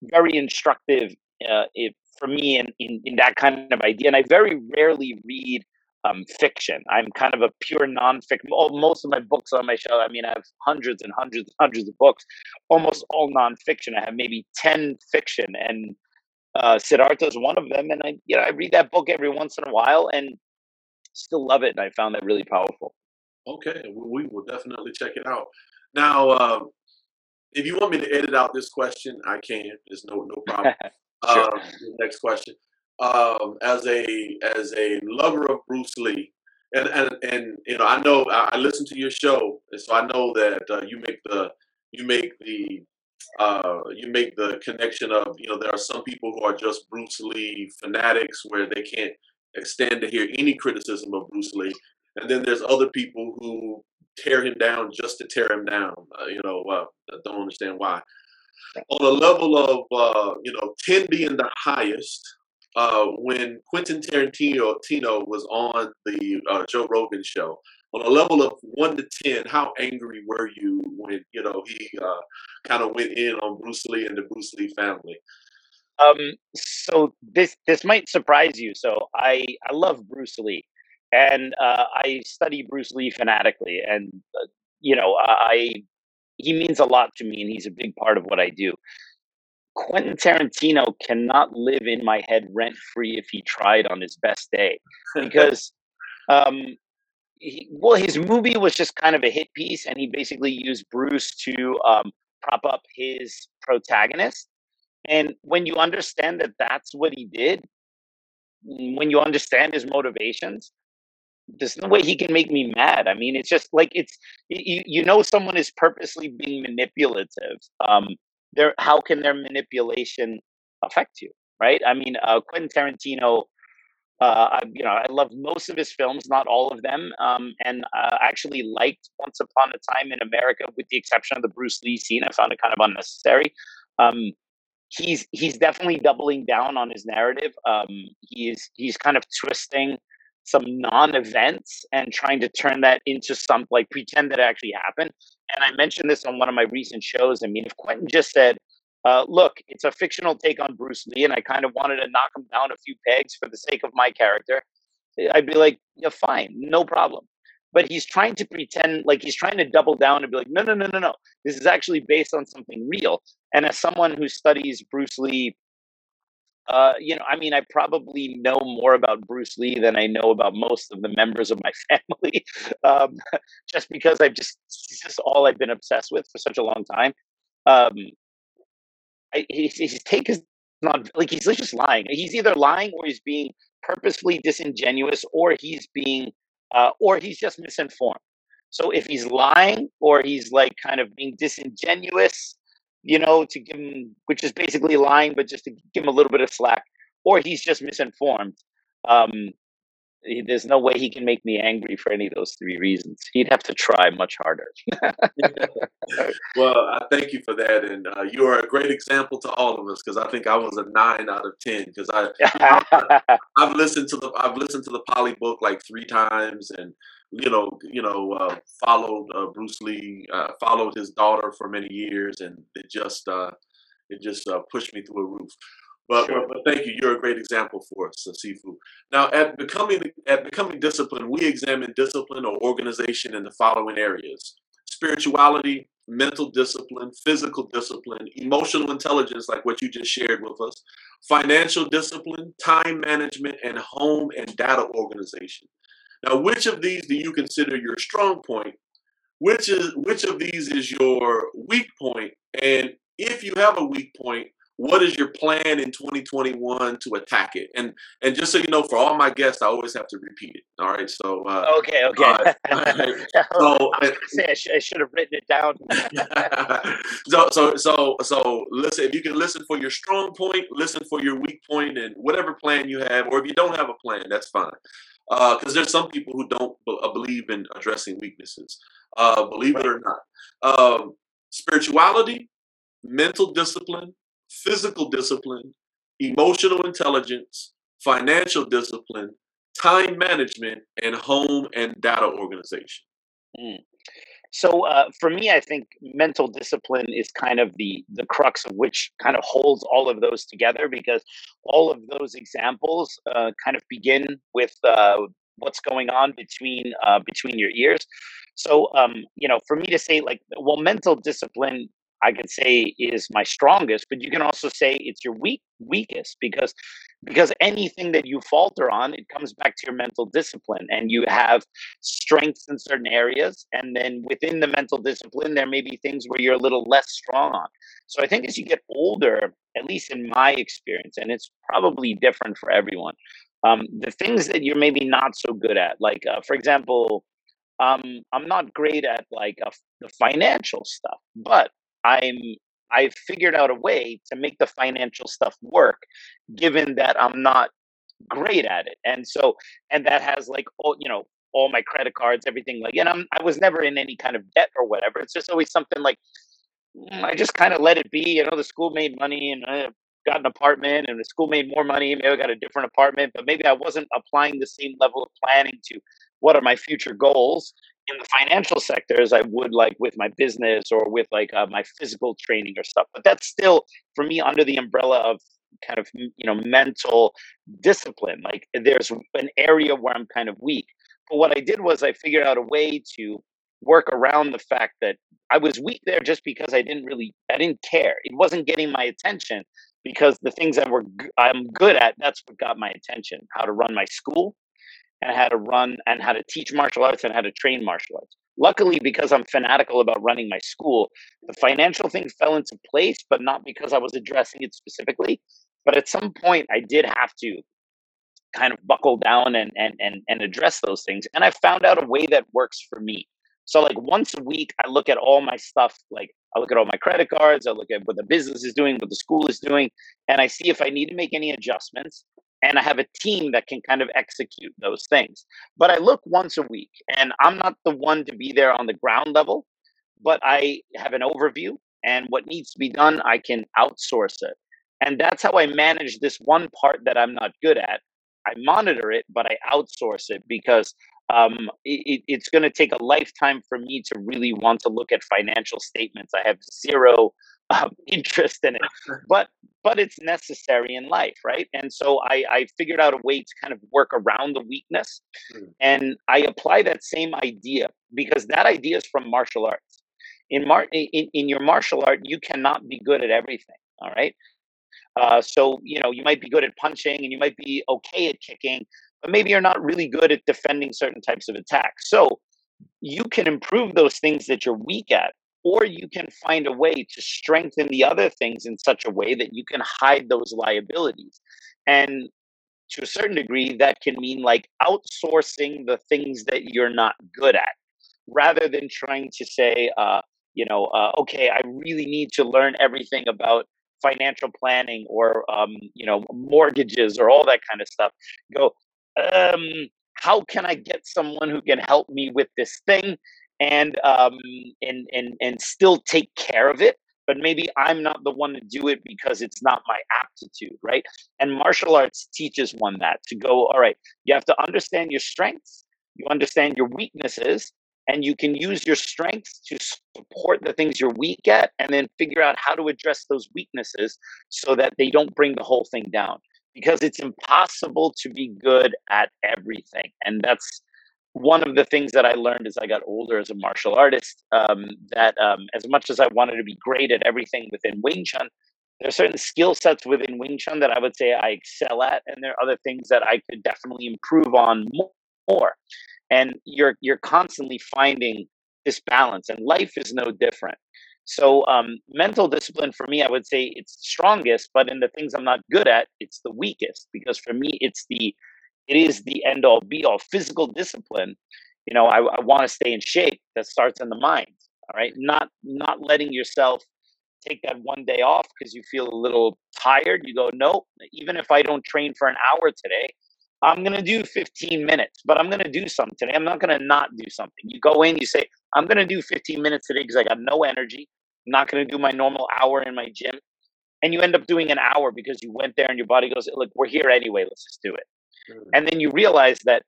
very instructive uh, if, for me in, in, in that kind of idea. And I very rarely read um, fiction. I'm kind of a pure nonfiction. Most of my books on my shelf, I mean, I have hundreds and hundreds and hundreds of books, almost all nonfiction. I have maybe 10 fiction, and uh, Siddhartha is one of them. And I, you know, I read that book every once in a while and still love it. And I found that really powerful. Okay, we will definitely check it out. Now, uh, if you want me to edit out this question, I can. There's no no problem. sure. um, next question um, as a as a lover of Bruce Lee, and and and you know I know I, I listen to your show, and so I know that uh, you make the you make the uh, you make the connection of you know there are some people who are just Bruce Lee fanatics where they can't stand to hear any criticism of Bruce Lee, and then there's other people who tear him down just to tear him down. Uh, you know, uh, don't understand why. On a level of uh, you know ten being the highest, uh, when Quentin Tarantino Tino was on the uh, Joe Rogan show. On a level of one to ten, how angry were you when you know he uh, kind of went in on Bruce Lee and the Bruce Lee family? Um, so this this might surprise you. So I I love Bruce Lee, and uh, I study Bruce Lee fanatically, and uh, you know I he means a lot to me, and he's a big part of what I do. Quentin Tarantino cannot live in my head rent free if he tried on his best day because um he, well his movie was just kind of a hit piece and he basically used Bruce to um prop up his protagonist and when you understand that that's what he did when you understand his motivations there's no way he can make me mad. I mean, it's just like it's you, you know someone is purposely being manipulative. Um, there, how can their manipulation affect you, right? I mean, uh, Quentin Tarantino. Uh, I, you know, I love most of his films, not all of them, um, and uh, actually liked Once Upon a Time in America, with the exception of the Bruce Lee scene. I found it kind of unnecessary. Um, he's he's definitely doubling down on his narrative. Um, he's he's kind of twisting some non-events and trying to turn that into some like pretend that actually happened. And I mentioned this on one of my recent shows. I mean, if Quentin just said, uh, look, it's a fictional take on Bruce Lee, and I kind of wanted to knock him down a few pegs for the sake of my character, I'd be like, yeah, fine, no problem. But he's trying to pretend like he's trying to double down and be like, no, no, no, no, no. This is actually based on something real. And as someone who studies Bruce Lee, uh, you know, I mean, I probably know more about Bruce Lee than I know about most of the members of my family, um, just because I've just is all I've been obsessed with for such a long time. Um, I, his, his take is not like he's just lying. He's either lying or he's being purposefully disingenuous, or he's being, uh, or he's just misinformed. So if he's lying or he's like kind of being disingenuous, you know, to give him, which is basically lying, but just to give him a little bit of slack, or he's just misinformed. Um, there's no way he can make me angry for any of those three reasons. He'd have to try much harder. well, I thank you for that, and uh, you are a great example to all of us because I think I was a nine out of ten because I I've listened to the I've listened to the Polly book like three times, and you know you know uh, followed uh, Bruce Lee, uh, followed his daughter for many years, and it just uh, it just uh, pushed me through a roof. But, sure. but, thank you. You're a great example for us, uh, Sifu. Now, at becoming at becoming discipline, we examine discipline or organization in the following areas: spirituality, mental discipline, physical discipline, emotional intelligence, like what you just shared with us, financial discipline, time management, and home and data organization. Now, which of these do you consider your strong point? Which is which of these is your weak point? And if you have a weak point, what is your plan in 2021 to attack it? And and just so you know for all my guests i always have to repeat it. All right so uh, okay okay. uh, so I, I, sh- I, should have written it down. So so so so listen if you can listen for your strong point listen for your weak point and whatever plan you have or if you don't have a plan that's fine because uh, there's some people who don't b- uh, believe in addressing weaknesses uh, believe it or not um, spirituality mental discipline physical discipline, emotional intelligence, financial discipline, time management, and home and data organization. Mm. So uh, for me, I think mental discipline is kind of the the crux of which kind of holds all of those together because all of those examples uh, kind of begin with uh, what's going on between uh, between your ears. So um, you know, for me to say like, well, mental discipline I could say is my strongest, but you can also say it's your weak weakest because because anything that you falter on, it comes back to your mental discipline, and you have strengths in certain areas, and then within the mental discipline, there may be things where you're a little less strong on. So I think as you get older, at least in my experience, and it's probably different for everyone, um, the things that you're maybe not so good at, like uh, for example. Um, I'm not great at like uh, the financial stuff, but I'm I've figured out a way to make the financial stuff work, given that I'm not great at it. And so, and that has like, all you know, all my credit cards, everything like, and I'm, I was never in any kind of debt or whatever. It's just always something like, mm, I just kind of let it be. You know, the school made money and I got an apartment and the school made more money. Maybe I got a different apartment, but maybe I wasn't applying the same level of planning to what are my future goals in the financial sector as I would like with my business or with like uh, my physical training or stuff. But that's still for me under the umbrella of kind of you know mental discipline. Like there's an area where I'm kind of weak. But what I did was I figured out a way to work around the fact that I was weak there just because I didn't really I didn't care. It wasn't getting my attention because the things that were I'm good at that's what got my attention. How to run my school, and how to run and how to teach martial arts and how to train martial arts. Luckily, because I'm fanatical about running my school, the financial thing fell into place, but not because I was addressing it specifically. But at some point, I did have to kind of buckle down and and and, and address those things. And I found out a way that works for me. So like once a week, I look at all my stuff. Like I look at all my credit cards. I look at what the business is doing, what the school is doing, and I see if I need to make any adjustments and I have a team that can kind of execute those things. But I look once a week, and I'm not the one to be there on the ground level, but I have an overview, and what needs to be done, I can outsource it. And that's how I manage this one part that I'm not good at. I monitor it, but I outsource it because um, it, it's going to take a lifetime for me to really want to look at financial statements. I have zero um, interest in it, but but it's necessary in life, right? And so I, I figured out a way to kind of work around the weakness, Mm. and I apply that same idea because that idea is from martial arts. In mar in, in your martial art, you cannot be good at everything. All right. Uh, so you know you might be good at punching and you might be okay at kicking, but maybe you're not really good at defending certain types of attacks. So you can improve those things that you're weak at, or you can find a way to strengthen the other things in such a way that you can hide those liabilities. And to a certain degree, that can mean like outsourcing the things that you're not good at, rather than trying to say, uh, you know, uh, okay, I really need to learn everything about financial planning or um, you know mortgages or all that kind of stuff. Go, um, how can I get someone who can help me with this thing and um, and and and still take care of it? But maybe I'm not the one to do it because it's not my aptitude, right? And martial arts teaches one that to go, all right, you have to understand your strengths, you understand your weaknesses, and you can use your strengths to support the things you're weak at and then figure out how to address those weaknesses so that they don't bring the whole thing down because it's impossible to be good at everything and that's one of the things that i learned as i got older as a martial artist um, that um, as much as i wanted to be great at everything within wing chun there are certain skill sets within wing chun that i would say i excel at and there are other things that i could definitely improve on more. And you're you're constantly finding this balance and life is no different. So um, mental discipline for me i would say it's strongest but in the things i'm not good at it's the weakest because for me it's the it is the end all be all physical discipline you know i, I want to stay in shape that starts in the mind all right not not letting yourself take that one day off because you feel a little tired you go no even if i don't train for an hour today I'm going to do 15 minutes, but I'm going to do something today. I'm not going to not do something. You go in, you say, I'm going to do 15 minutes today because I got no energy. I'm not going to do my normal hour in my gym. And you end up doing an hour because you went there and your body goes, Look, we're here anyway. Let's just do it. And then you realize that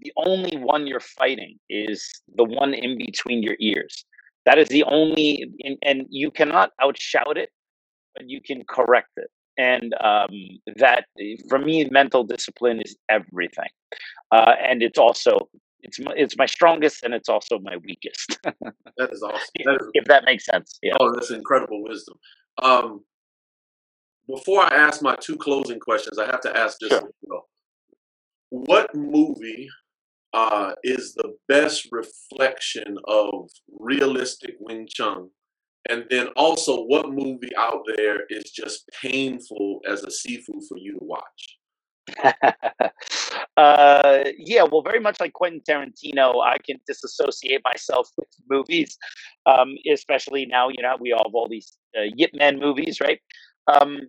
the only one you're fighting is the one in between your ears. That is the only, and, and you cannot outshout it, but you can correct it and um, that for me mental discipline is everything uh, and it's also it's my, it's my strongest and it's also my weakest That is awesome. That is, if that makes sense yeah oh, that's incredible wisdom. Um, before I ask my two closing questions, I have to ask this. Sure. well. What movie uh, is the best reflection of realistic Wing Chun? And then also, what movie out there is just painful as a sifu for you to watch? uh, yeah, well, very much like Quentin Tarantino, I can disassociate myself with movies, um, especially now. You know, we all have all these uh, Yip Man movies, right? Um,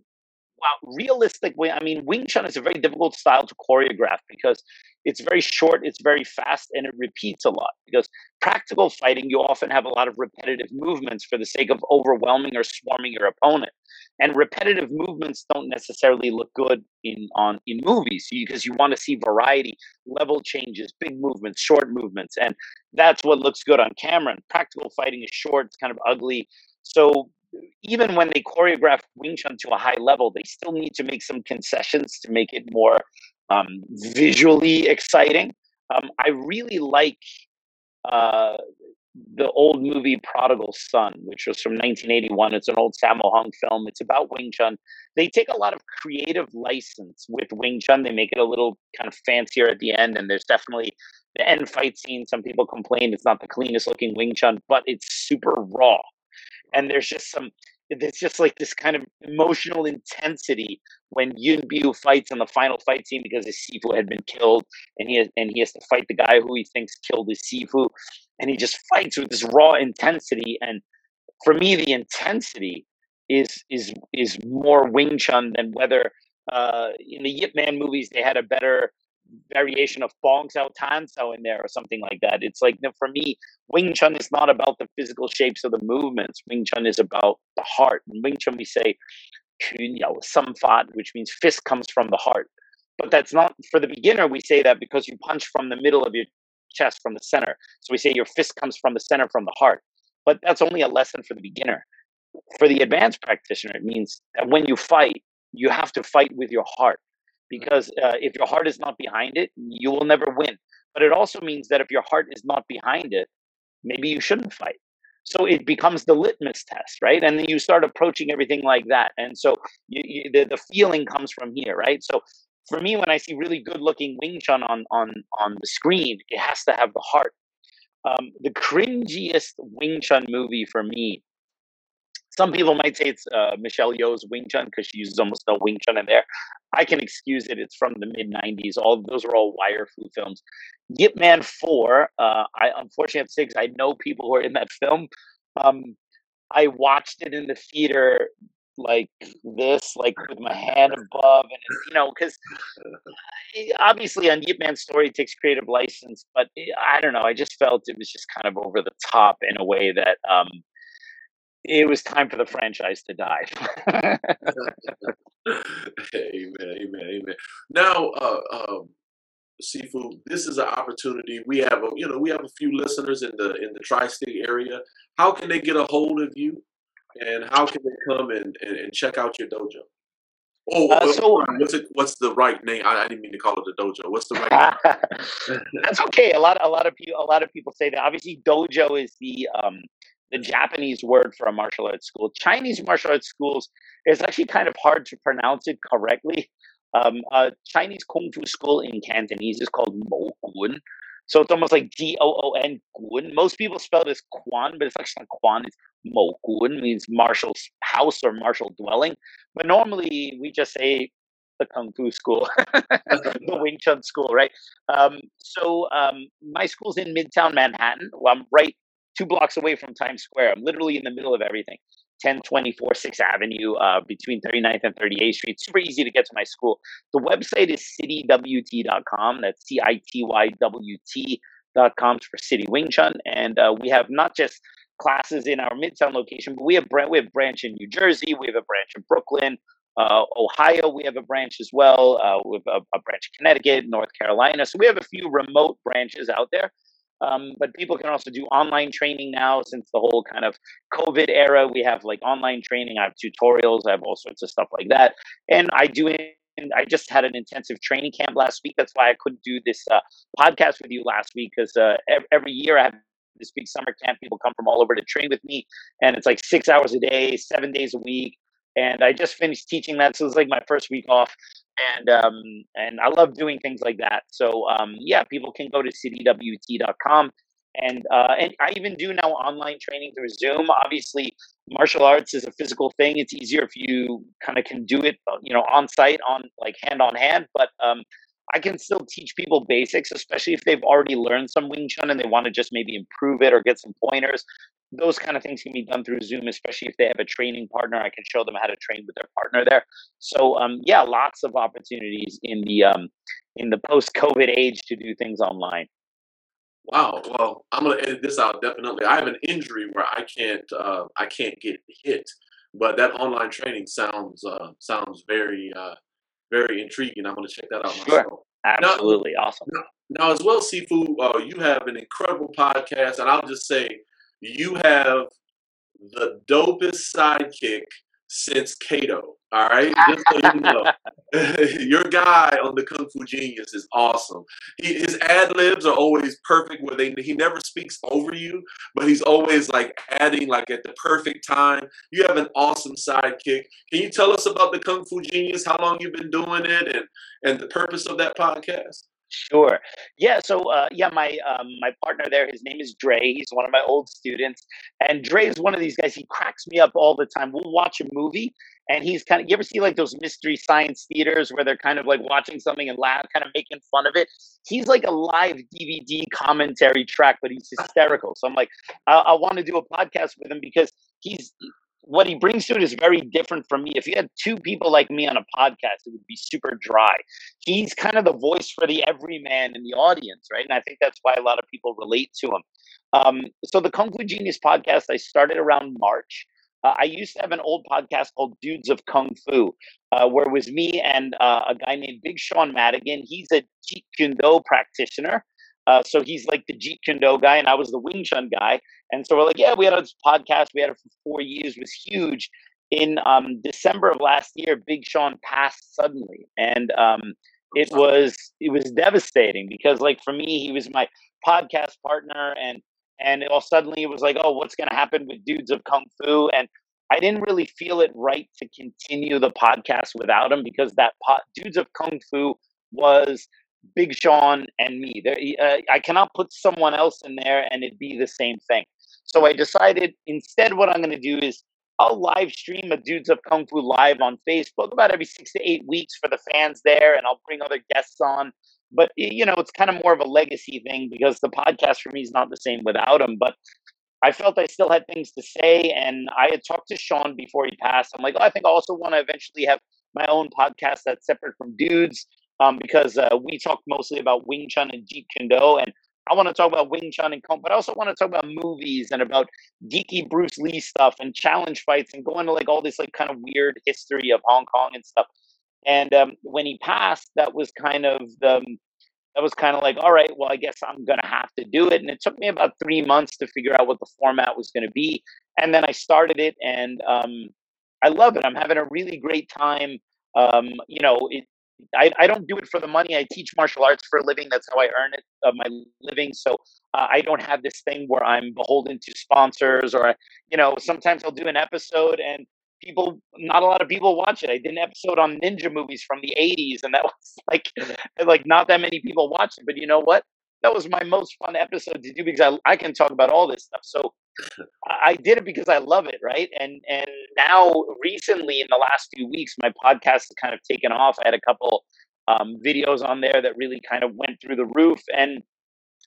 wow, realistic way. I mean, Wing Chun is a very difficult style to choreograph because it's very short, it's very fast, and it repeats a lot. Because practical fighting, you often have a lot of repetitive movements for the sake of overwhelming or swarming your opponent. And repetitive movements don't necessarily look good in on in movies because you want to see variety, level changes, big movements, short movements, and that's what looks good on camera. And practical fighting is short, it's kind of ugly. So even when they choreograph Wing Chun to a high level, they still need to make some concessions to make it more um, visually exciting. Um, I really like uh, the old movie Prodigal Son, which was from 1981. It's an old Sammo Hung film. It's about Wing Chun. They take a lot of creative license with Wing Chun. They make it a little kind of fancier at the end, and there's definitely the end fight scene. Some people complain it's not the cleanest looking Wing Chun, but it's super raw and there's just some there's just like this kind of emotional intensity when Yuen Biao fights in the final fight scene because his Sifu had been killed and he has, and he has to fight the guy who he thinks killed his Sifu and he just fights with this raw intensity and for me the intensity is is is more Wing Chun than whether uh, in the Yip Man movies they had a better variation of Bong Sao Tan Sao in there or something like that. It's like for me, Wing Chun is not about the physical shapes of the movements. Wing Chun is about the heart. In Wing Chun, we say Kun Yao Sam Fat, which means fist comes from the heart. But that's not for the beginner. We say that because you punch from the middle of your chest, from the center. So we say your fist comes from the center, from the heart. But that's only a lesson for the beginner. for the advanced practitioner, it means that when you fight, you have to fight with your heart because uh, if your heart is not behind it, you will never win. But it also means that if your heart is not behind it, maybe you shouldn't fight. So it becomes the litmus test, right? And then you start approaching everything like that. And so you, you, the, the feeling comes from here, right? So for me, when I see really good looking Wing Chun on, on, on the screen, it has to have the heart. Um, the cringiest Wing Chun movie for me some people might say it's uh, Michelle Yeoh's Wing Chun because she uses almost no Wing Chun in there. I can excuse it. It's from the mid '90s. All those are all wire fu films. Yip Man Four. Uh, I unfortunately have because I know people who are in that film. Um, I watched it in the theater like this, like with my hand above, and you know, because obviously on Yip Man's story it takes creative license, but eh, I don't know. I just felt it was just kind of over the top in a way that um, it was time for the franchise to die. amen, amen, amen. Now, uh, um, Sifu, this is an opportunity. We have, a, you know, we have a few listeners in the in the tri-state area. How can they get a hold of you, and how can they come and, and, and check out your dojo? Oh, uh, so, what's it? What's the right name? I, I, didn't mean to call it a dojo. What's the right? That's okay. A lot, a lot of people, a lot of people say that. Obviously, dojo is the um, the Japanese word for a martial arts school. Chinese martial arts schools is actually kind of hard to pronounce it correctly. Um, a Chinese kung fu school in Cantonese is called Mo Gun. So it's almost like G O O N Gun. Most people spell this Kwoon, but it's actually not Kwoon. It's Mo Gun, means martial house or martial dwelling. But normally we just say the kung fu school, the Wing Chun school, right? Um, so um, my school's in Midtown Manhattan. Well, I'm right two blocks away from Times Square. I'm literally in the middle of everything. 1024 6th Avenue, uh, between 39th and 38th Street. Super easy to get to my school. The website is citywt.com. That's C I T Y W T.com for City Wing Chun. And uh, we have not just classes in our Midtown location, but we have, we have branch in New Jersey, we have a branch in Brooklyn. Uh, Ohio, we have a branch as well. Uh, have a, a branch in Connecticut, North Carolina. So we have a few remote branches out there. Um, but people can also do online training now since the whole kind of COVID era. We have like online training. I have tutorials. I have all sorts of stuff like that. And I do it. I just had an intensive training camp last week. That's why I couldn't do this uh, podcast with you last week because uh, every year I have this big summer camp. People come from all over to train with me, and it's like six hours a day, seven days a week. And I just finished teaching that, so it's like my first week off and um, and I love doing things like that. So um, yeah, people can go to citywt.com. And uh, and I even do now online training through Zoom. Obviously, martial arts is a physical thing. It's easier if you kind of can do it, uh, you know, on site, on like hand on hand. But um, I can still teach people basics, especially if they've already learned some Wing Chun and they want to just maybe improve it or get some pointers those kind of things can be done through Zoom, especially if they have a training partner. I can show them how to train with their partner there. So um, yeah, lots of opportunities in the um, in the post COVID age to do things online. Wow. Well, I'm gonna edit this out definitely. I have an injury where I can't uh, I can't get hit, but that online training sounds uh, sounds very uh, very intriguing. I'm gonna check that out sure. myself. Absolutely now, awesome. Now, now, as well, Sifu, uh, you have an incredible podcast, and I'll just say you have the dopest sidekick since Kato. All right, just so you know, your guy on the Kung Fu Genius is awesome. He, his ad libs are always perfect. Where they he never speaks over you, but he's always like adding like at the perfect time. You have an awesome sidekick. Can you tell us about the Kung Fu Genius? How long you've been doing it, and and the purpose of that podcast? Sure. Yeah. So, uh, yeah, my um, my partner there, his name is Dre. He's one of my old students, and Dre is one of these guys. He cracks me up all the time. We'll watch a movie, and he's kind of. You ever see like those mystery science theaters where they're kind of like watching something and laugh, kind of making fun of it? He's like a live DVD commentary track, but he's hysterical. So I'm like, I, I want to do a podcast with him because he's what he brings to it is very different from me. If you had two people like me on a podcast, it would be super dry. He's kind of the voice for the everyman in the audience, right? And I think that's why a lot of people relate to him. Um, so the Kung Fu Genius podcast, I started around March. Uh, I used to have an old podcast called Dudes of Kung Fu, uh, where it was me and uh, a guy named Big Sean Madigan. He's a Jeet Kune Do practitioner. Uh, so he's like the Jeet Kune Do guy, and I was the Wing Chun guy. And so we're like, yeah, we had this podcast. We had it for four years. It was huge. In um, December of last year, Big Sean passed suddenly, and um, it was it was devastating because, like, for me, he was my podcast partner, and and all suddenly it was like, oh, what's going to happen with Dudes of Kung Fu? And I didn't really feel it right to continue the podcast without him because that po- Dudes of Kung Fu was Big Sean and me. There, uh, I cannot put someone else in there and it'd be the same thing. So I decided instead, what I'm going to do is I'll live stream a Dudes of Kung Fu live on Facebook about every six to eight weeks for the fans there, and I'll bring other guests on. But you know, it's kind of more of a legacy thing because the podcast for me is not the same without him. But I felt I still had things to say, and I had talked to Sean before he passed. I'm like, oh, I think I also want to eventually have my own podcast that's separate from Dudes um, because uh, we talk mostly about Wing Chun and Jeet Kune Do, and I want to talk about Wing Chun and Kung, but I also want to talk about movies and about geeky Bruce Lee stuff and challenge fights and go into like all this like kind of weird history of Hong Kong and stuff. And um, when he passed, that was kind of the um, that was kind of like, all right, well, I guess I'm gonna have to do it. And it took me about three months to figure out what the format was gonna be. And then I started it, and um, I love it. I'm having a really great time. Um, you know, it, I, I don't do it for the money. I teach martial arts for a living. That's how I earn it, uh, my living. So uh, I don't have this thing where I'm beholden to sponsors or, you know, sometimes I'll do an episode and people, not a lot of people watch it. I did an episode on ninja movies from the 80s and that was like, like not that many people watched it. But you know what? That was my most fun episode to do because I, I can talk about all this stuff. So I did it because I love it, right? And and now recently in the last few weeks, my podcast has kind of taken off. I had a couple um, videos on there that really kind of went through the roof, and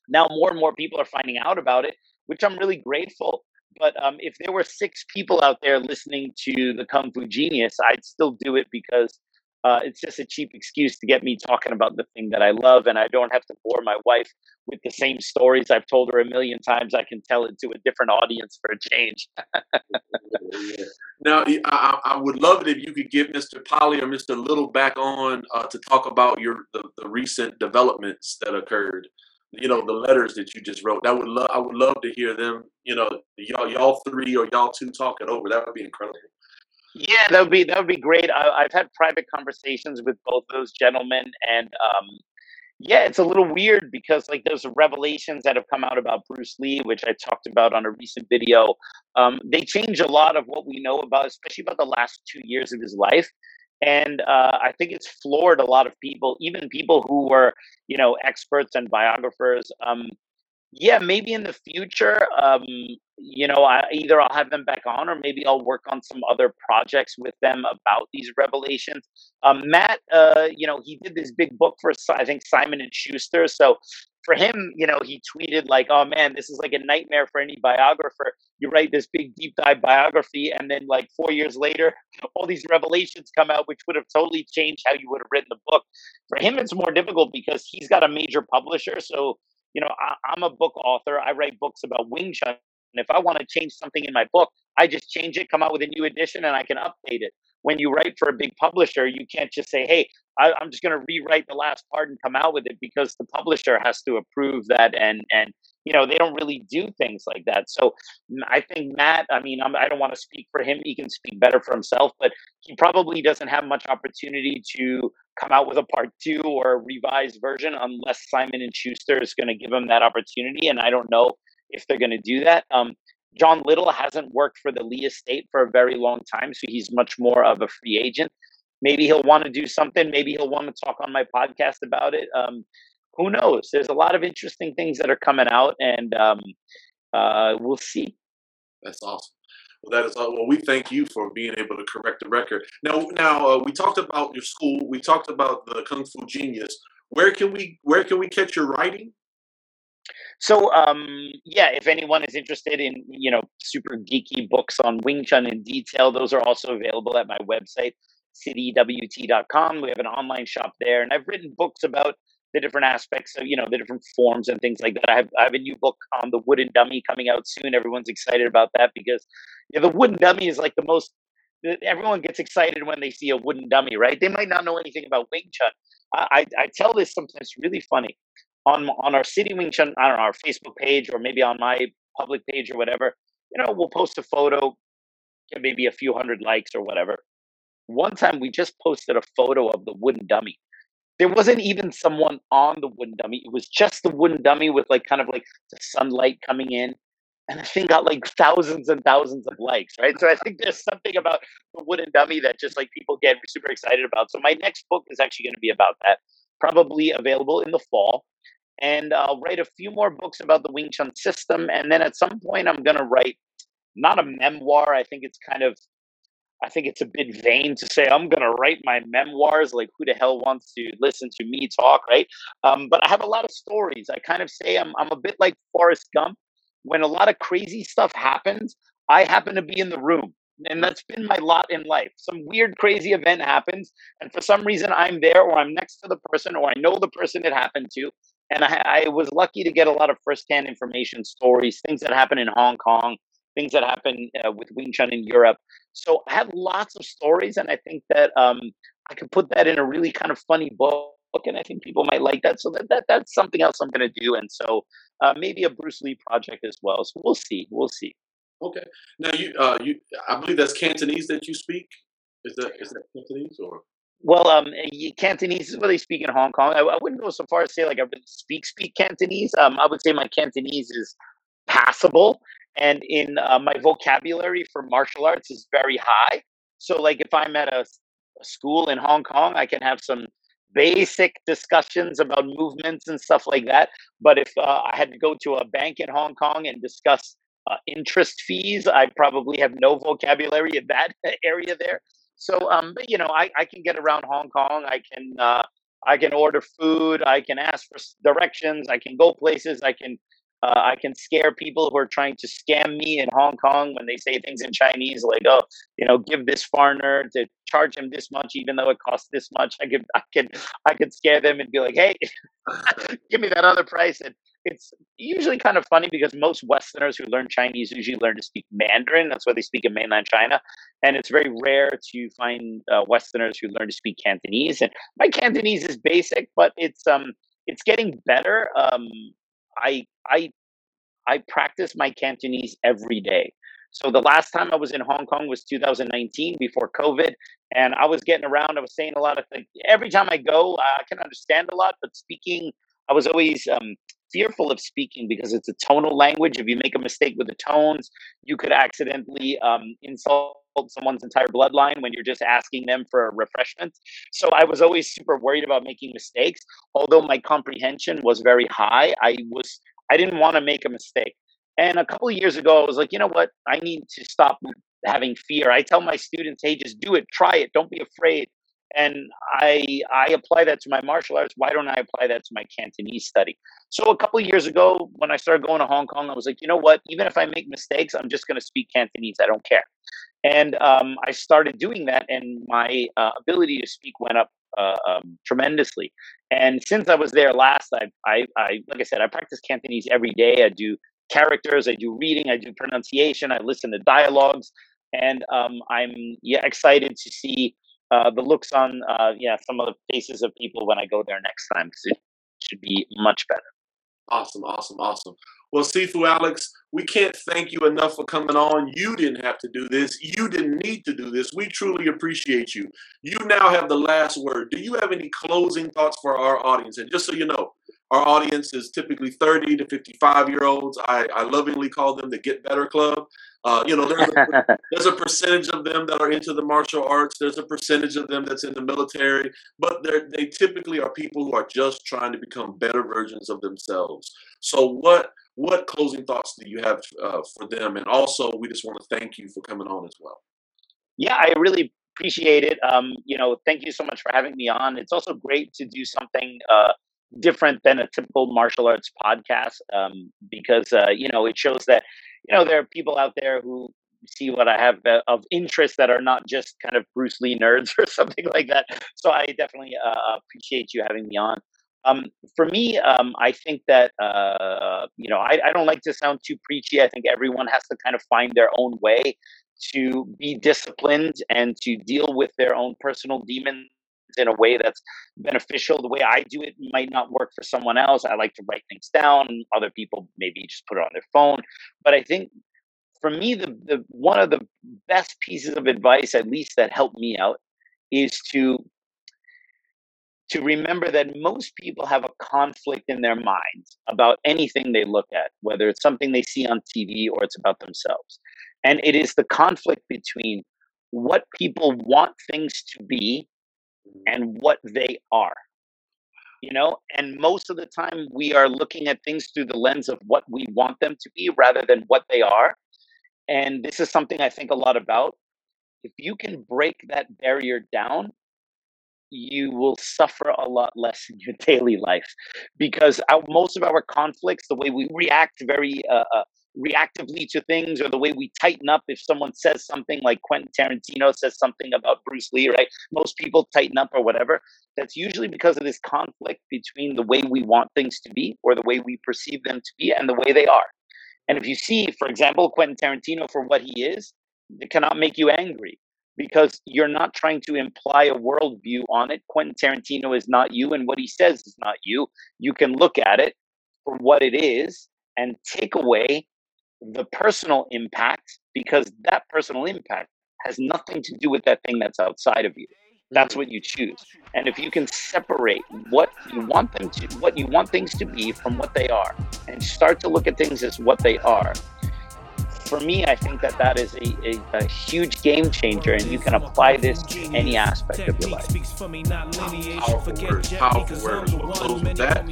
now more and more people are finding out about it, which I'm really grateful. But um, if there were six people out there listening to the Kung Fu Genius, I'd still do it because uh, it's just a cheap excuse to get me talking about the thing that I love, and I don't have to bore my wife with the same stories I've told her a million times. I can tell it to a different audience for a change. now, I, I, would love it if you could get Mr. Polly or Mr. Little back on uh, to talk about your the, the recent developments that occurred. You know, the letters that you just wrote. That would love. I would love to hear them. You know, y'all, y'all three or y'all two talking over. That would be incredible. Yeah, that would be that would be great. I, have had private conversations with both those gentlemen, and um, yeah, it's a little weird because like those revelations that have come out about Bruce Lee, which I talked about on a recent video, um, they change a lot of what we know about, especially about the last two years of his life. And uh, I think it's floored a lot of people, even people who were, you know, experts and biographers. Um, yeah, maybe in the future, um, you know, I, either I'll have them back on or maybe I'll work on some other projects with them about these revelations. Um, Matt, uh, you know, he did this big book for I think Simon and Schuster. So for him, you know, he tweeted like, "Oh man, this is like a nightmare for any biographer. You write this big deep dive biography, and then like four years later, all these revelations come out, which would have totally changed how you would have written the book." For him, it's more difficult because he's got a major publisher, so you know, I, am a book author. I write books about Wing Chun. And if I want to change something in my book, I just change it, come out with a new edition, and I can update it. When you write for a big publisher, you can't just say, hey, I, am just going to rewrite the last part and come out with it because the publisher has to approve that. And, and you know, they don't really do things like that. So I think Matt, I mean, I'm, I do not want to speak for him. He can speak better for himself, but he probably doesn't have much opportunity to come out with a part two or a revised version unless Simon and Schuster is going to give him that opportunity. And I don't know if they're going to do that. Um, John Little hasn't worked for the Lee estate for a very long time, so he's much more of a free agent. Maybe he'll want to do something. Maybe he'll want to talk on my podcast about it. Um, who knows? There's a lot of interesting things that are coming out, and um, uh, we'll see. That's awesome. Well, that is uh, well. We thank you for being able to correct the record. Now, now uh, we talked about your school. We talked about the Kung Fu Genius. Where can we Where can we catch your writing? So, um, yeah, if anyone is interested in you know super geeky books on Wing Chun in detail, those are also available at my website, citywt.com. We have an online shop there, and I've written books about the different aspects of you know the different forms and things like that. I have I have a new book on the wooden dummy coming out soon. Everyone's excited about that because yeah, the wooden dummy is like the most. Everyone gets excited when they see a wooden dummy, right? They might not know anything about Wing Chun. I, I, I tell this sometimes really funny. On on our City Wing Chun, I don't know, our Facebook page or maybe on my public page or whatever, you know, we'll post a photo, maybe a few hundred likes or whatever. One time we just posted a photo of the wooden dummy. There wasn't even someone on the wooden dummy. It was just the wooden dummy with like kind of like the sunlight coming in. And the thing got like thousands and thousands of likes, right? So I think there's something about the wooden dummy that just like people get super excited about. So my next book is actually going to be about that, probably available in the fall and I'll write a few more books about the Wing Chun system. And then at some point, I'm going to write not a memoir. I think it's kind of, I think it's a bit vain to say I'm going to write my memoirs. Like, who the hell wants to listen to me talk, right? Um, but I have a lot of stories. I kind of say I'm, I'm a bit like Forrest Gump. When a lot of crazy stuff happens, I happen to be in the room. And that's been my lot in life. Some weird, crazy event happens, and for some reason I'm there, or I'm next to the person, or I know the person it happened to, and I, I, was lucky to get a lot of firsthand information, stories, things that happen in Hong Kong, things that happen uh, with Wing Chun in Europe. So I have lots of stories, and I think that um, I could put that in a really kind of funny book, and I think people might like that. So that, that that's something else I'm going to do, and so uh, maybe a Bruce Lee project as well. So we'll see, we'll see. Okay. Now you, uh, you, I believe that's Cantonese that you speak. Is that is that Cantonese or? Well, um, Cantonese is what they speak in Hong Kong. I, I, wouldn't go so far as say like I really speak speak Cantonese. Um, I would say my Cantonese is passable, and in uh, my vocabulary for martial arts is very high. So, like if I'm at a, a school in Hong Kong, I can have some basic discussions about movements and stuff like that. But if uh, I had to go to a bank in Hong Kong and discuss uh, interest fees, I probably have no vocabulary in that area there. So, um, but you know, I, I can get around Hong Kong. I can uh, I can order food. I can ask for directions. I can go places. I can uh, I can scare people who are trying to scam me in Hong Kong when they say things in Chinese, like, "Oh, you know, give this foreigner to charge him this much, even though it costs this much." I could, I could, I could scare them and be like, "Hey, give me that other price." And it's usually kind of funny because most Westerners who learn Chinese usually learn to speak Mandarin. That's why they speak in mainland China, and it's very rare to find uh, Westerners who learn to speak Cantonese. And my Cantonese is basic, but it's um it's getting better. Um, I I I practice my Cantonese every day. So the last time I was in Hong Kong was 2019 before COVID, and I was getting around. I was saying a lot of things. Every time I go, I can understand a lot, but speaking, I was always um, fearful of speaking because it's a tonal language. If you make a mistake with the tones, you could accidentally um, insult someone's entire bloodline when you're just asking them for a refreshment. So I was always super worried about making mistakes. Although my comprehension was very high, I was I didn't want to make a mistake. And a couple of years ago, I was like, you know what? I need to stop having fear. I tell my students, hey, just do it, try it, don't be afraid and I I apply that to my martial arts. Why don't I apply that to my Cantonese study? So a couple years ago, when I started going to Hong Kong, I was like, you know what? Even if I make mistakes, I'm just going to speak Cantonese. I don't care. And um, I started doing that, and my uh, ability to speak went up uh, um, tremendously. And since I was there last, I, I, I, like I said, I practice Cantonese every day. I do characters, I do reading, I do pronunciation, I listen to dialogues, and um, I'm yeah excited to see uh, the looks on uh, yeah some of the faces of people when I go there next time because it should be much better. Awesome, awesome, awesome. Well, see Sifu Alex, we can't thank you enough for coming on. You didn't have to do this. You didn't need to do this. We truly appreciate you. You now have the last word. Do you have any closing thoughts for our audience? And just so you know, our audience is typically 30 to 55 year olds. I, I lovingly call them the Get Better Club. Uh, you know, there's a, there's a percentage of them that are into the martial arts. There's a percentage of them that's in the military, but they typically are people who are just trying to become better versions of themselves. So, what what closing thoughts do you have uh, for them? And also, we just want to thank you for coming on as well. Yeah, I really appreciate it. Um, you know, thank you so much for having me on. It's also great to do something uh, different than a typical martial arts podcast um, because uh, you know it shows that you know, there are people out there who see what I have uh, of interest that are not just kind of Bruce Lee nerds or something like that. So I definitely uh, appreciate you having me on. Um, for me, um, I think that uh, you know I, I, don't like to sound too preachy. I think everyone has to kind of find their own way to be disciplined and to deal with their own personal demons in a way that's beneficial. The way I do it might not work for someone else. I like to write things down. Other people maybe just put it on their phone. But I think for me, the, the one of the best pieces of advice, at least that helped me out, is to to remember that most people have a conflict in their minds about anything they look at, whether it's something they see on TV or it's about themselves. And it is the conflict between what people want things to be and what they are. You know, and most of the time we are looking at things through the lens of what we want them to be rather than what they are. And this is something I think a lot about. If you can break that barrier down, you will suffer a lot less in your daily life because our, most of our conflicts, the way we react very uh, uh, reactively to things, or the way we tighten up if someone says something like Quentin Tarantino says something about Bruce Lee, right? Most people tighten up or whatever. That's usually because of this conflict between the way we want things to be or the way we perceive them to be and the way they are. And if you see, for example, Quentin Tarantino for what he is, it cannot make you angry because you're not trying to imply a worldview on it. Quentin Tarantino is not you, and what he says is not you. You can look at it for what it is and take away the personal impact because that personal impact has nothing to do with that thing that's outside of you. That's what you choose. And if you can separate what you want them to, what you want things to be from what they are, and start to look at things as what they are, for me, I think that that is a, a, a, huge game changer, and you can apply this to any aspect of your life. Powerful words, powerful words. We'll close with that.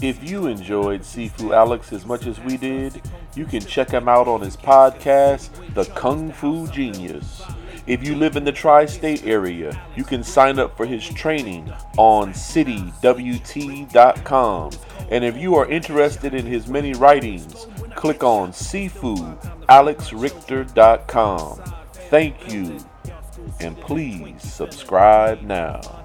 If you enjoyed Sifu Alex as much as we did, you can check him out on his podcast, The Kung Fu Genius. If you live in the tri state area, you can sign up for his training on citywt.com. And if you are interested in his many writings, click on sifualexrichter.com. Thank you, and please subscribe now.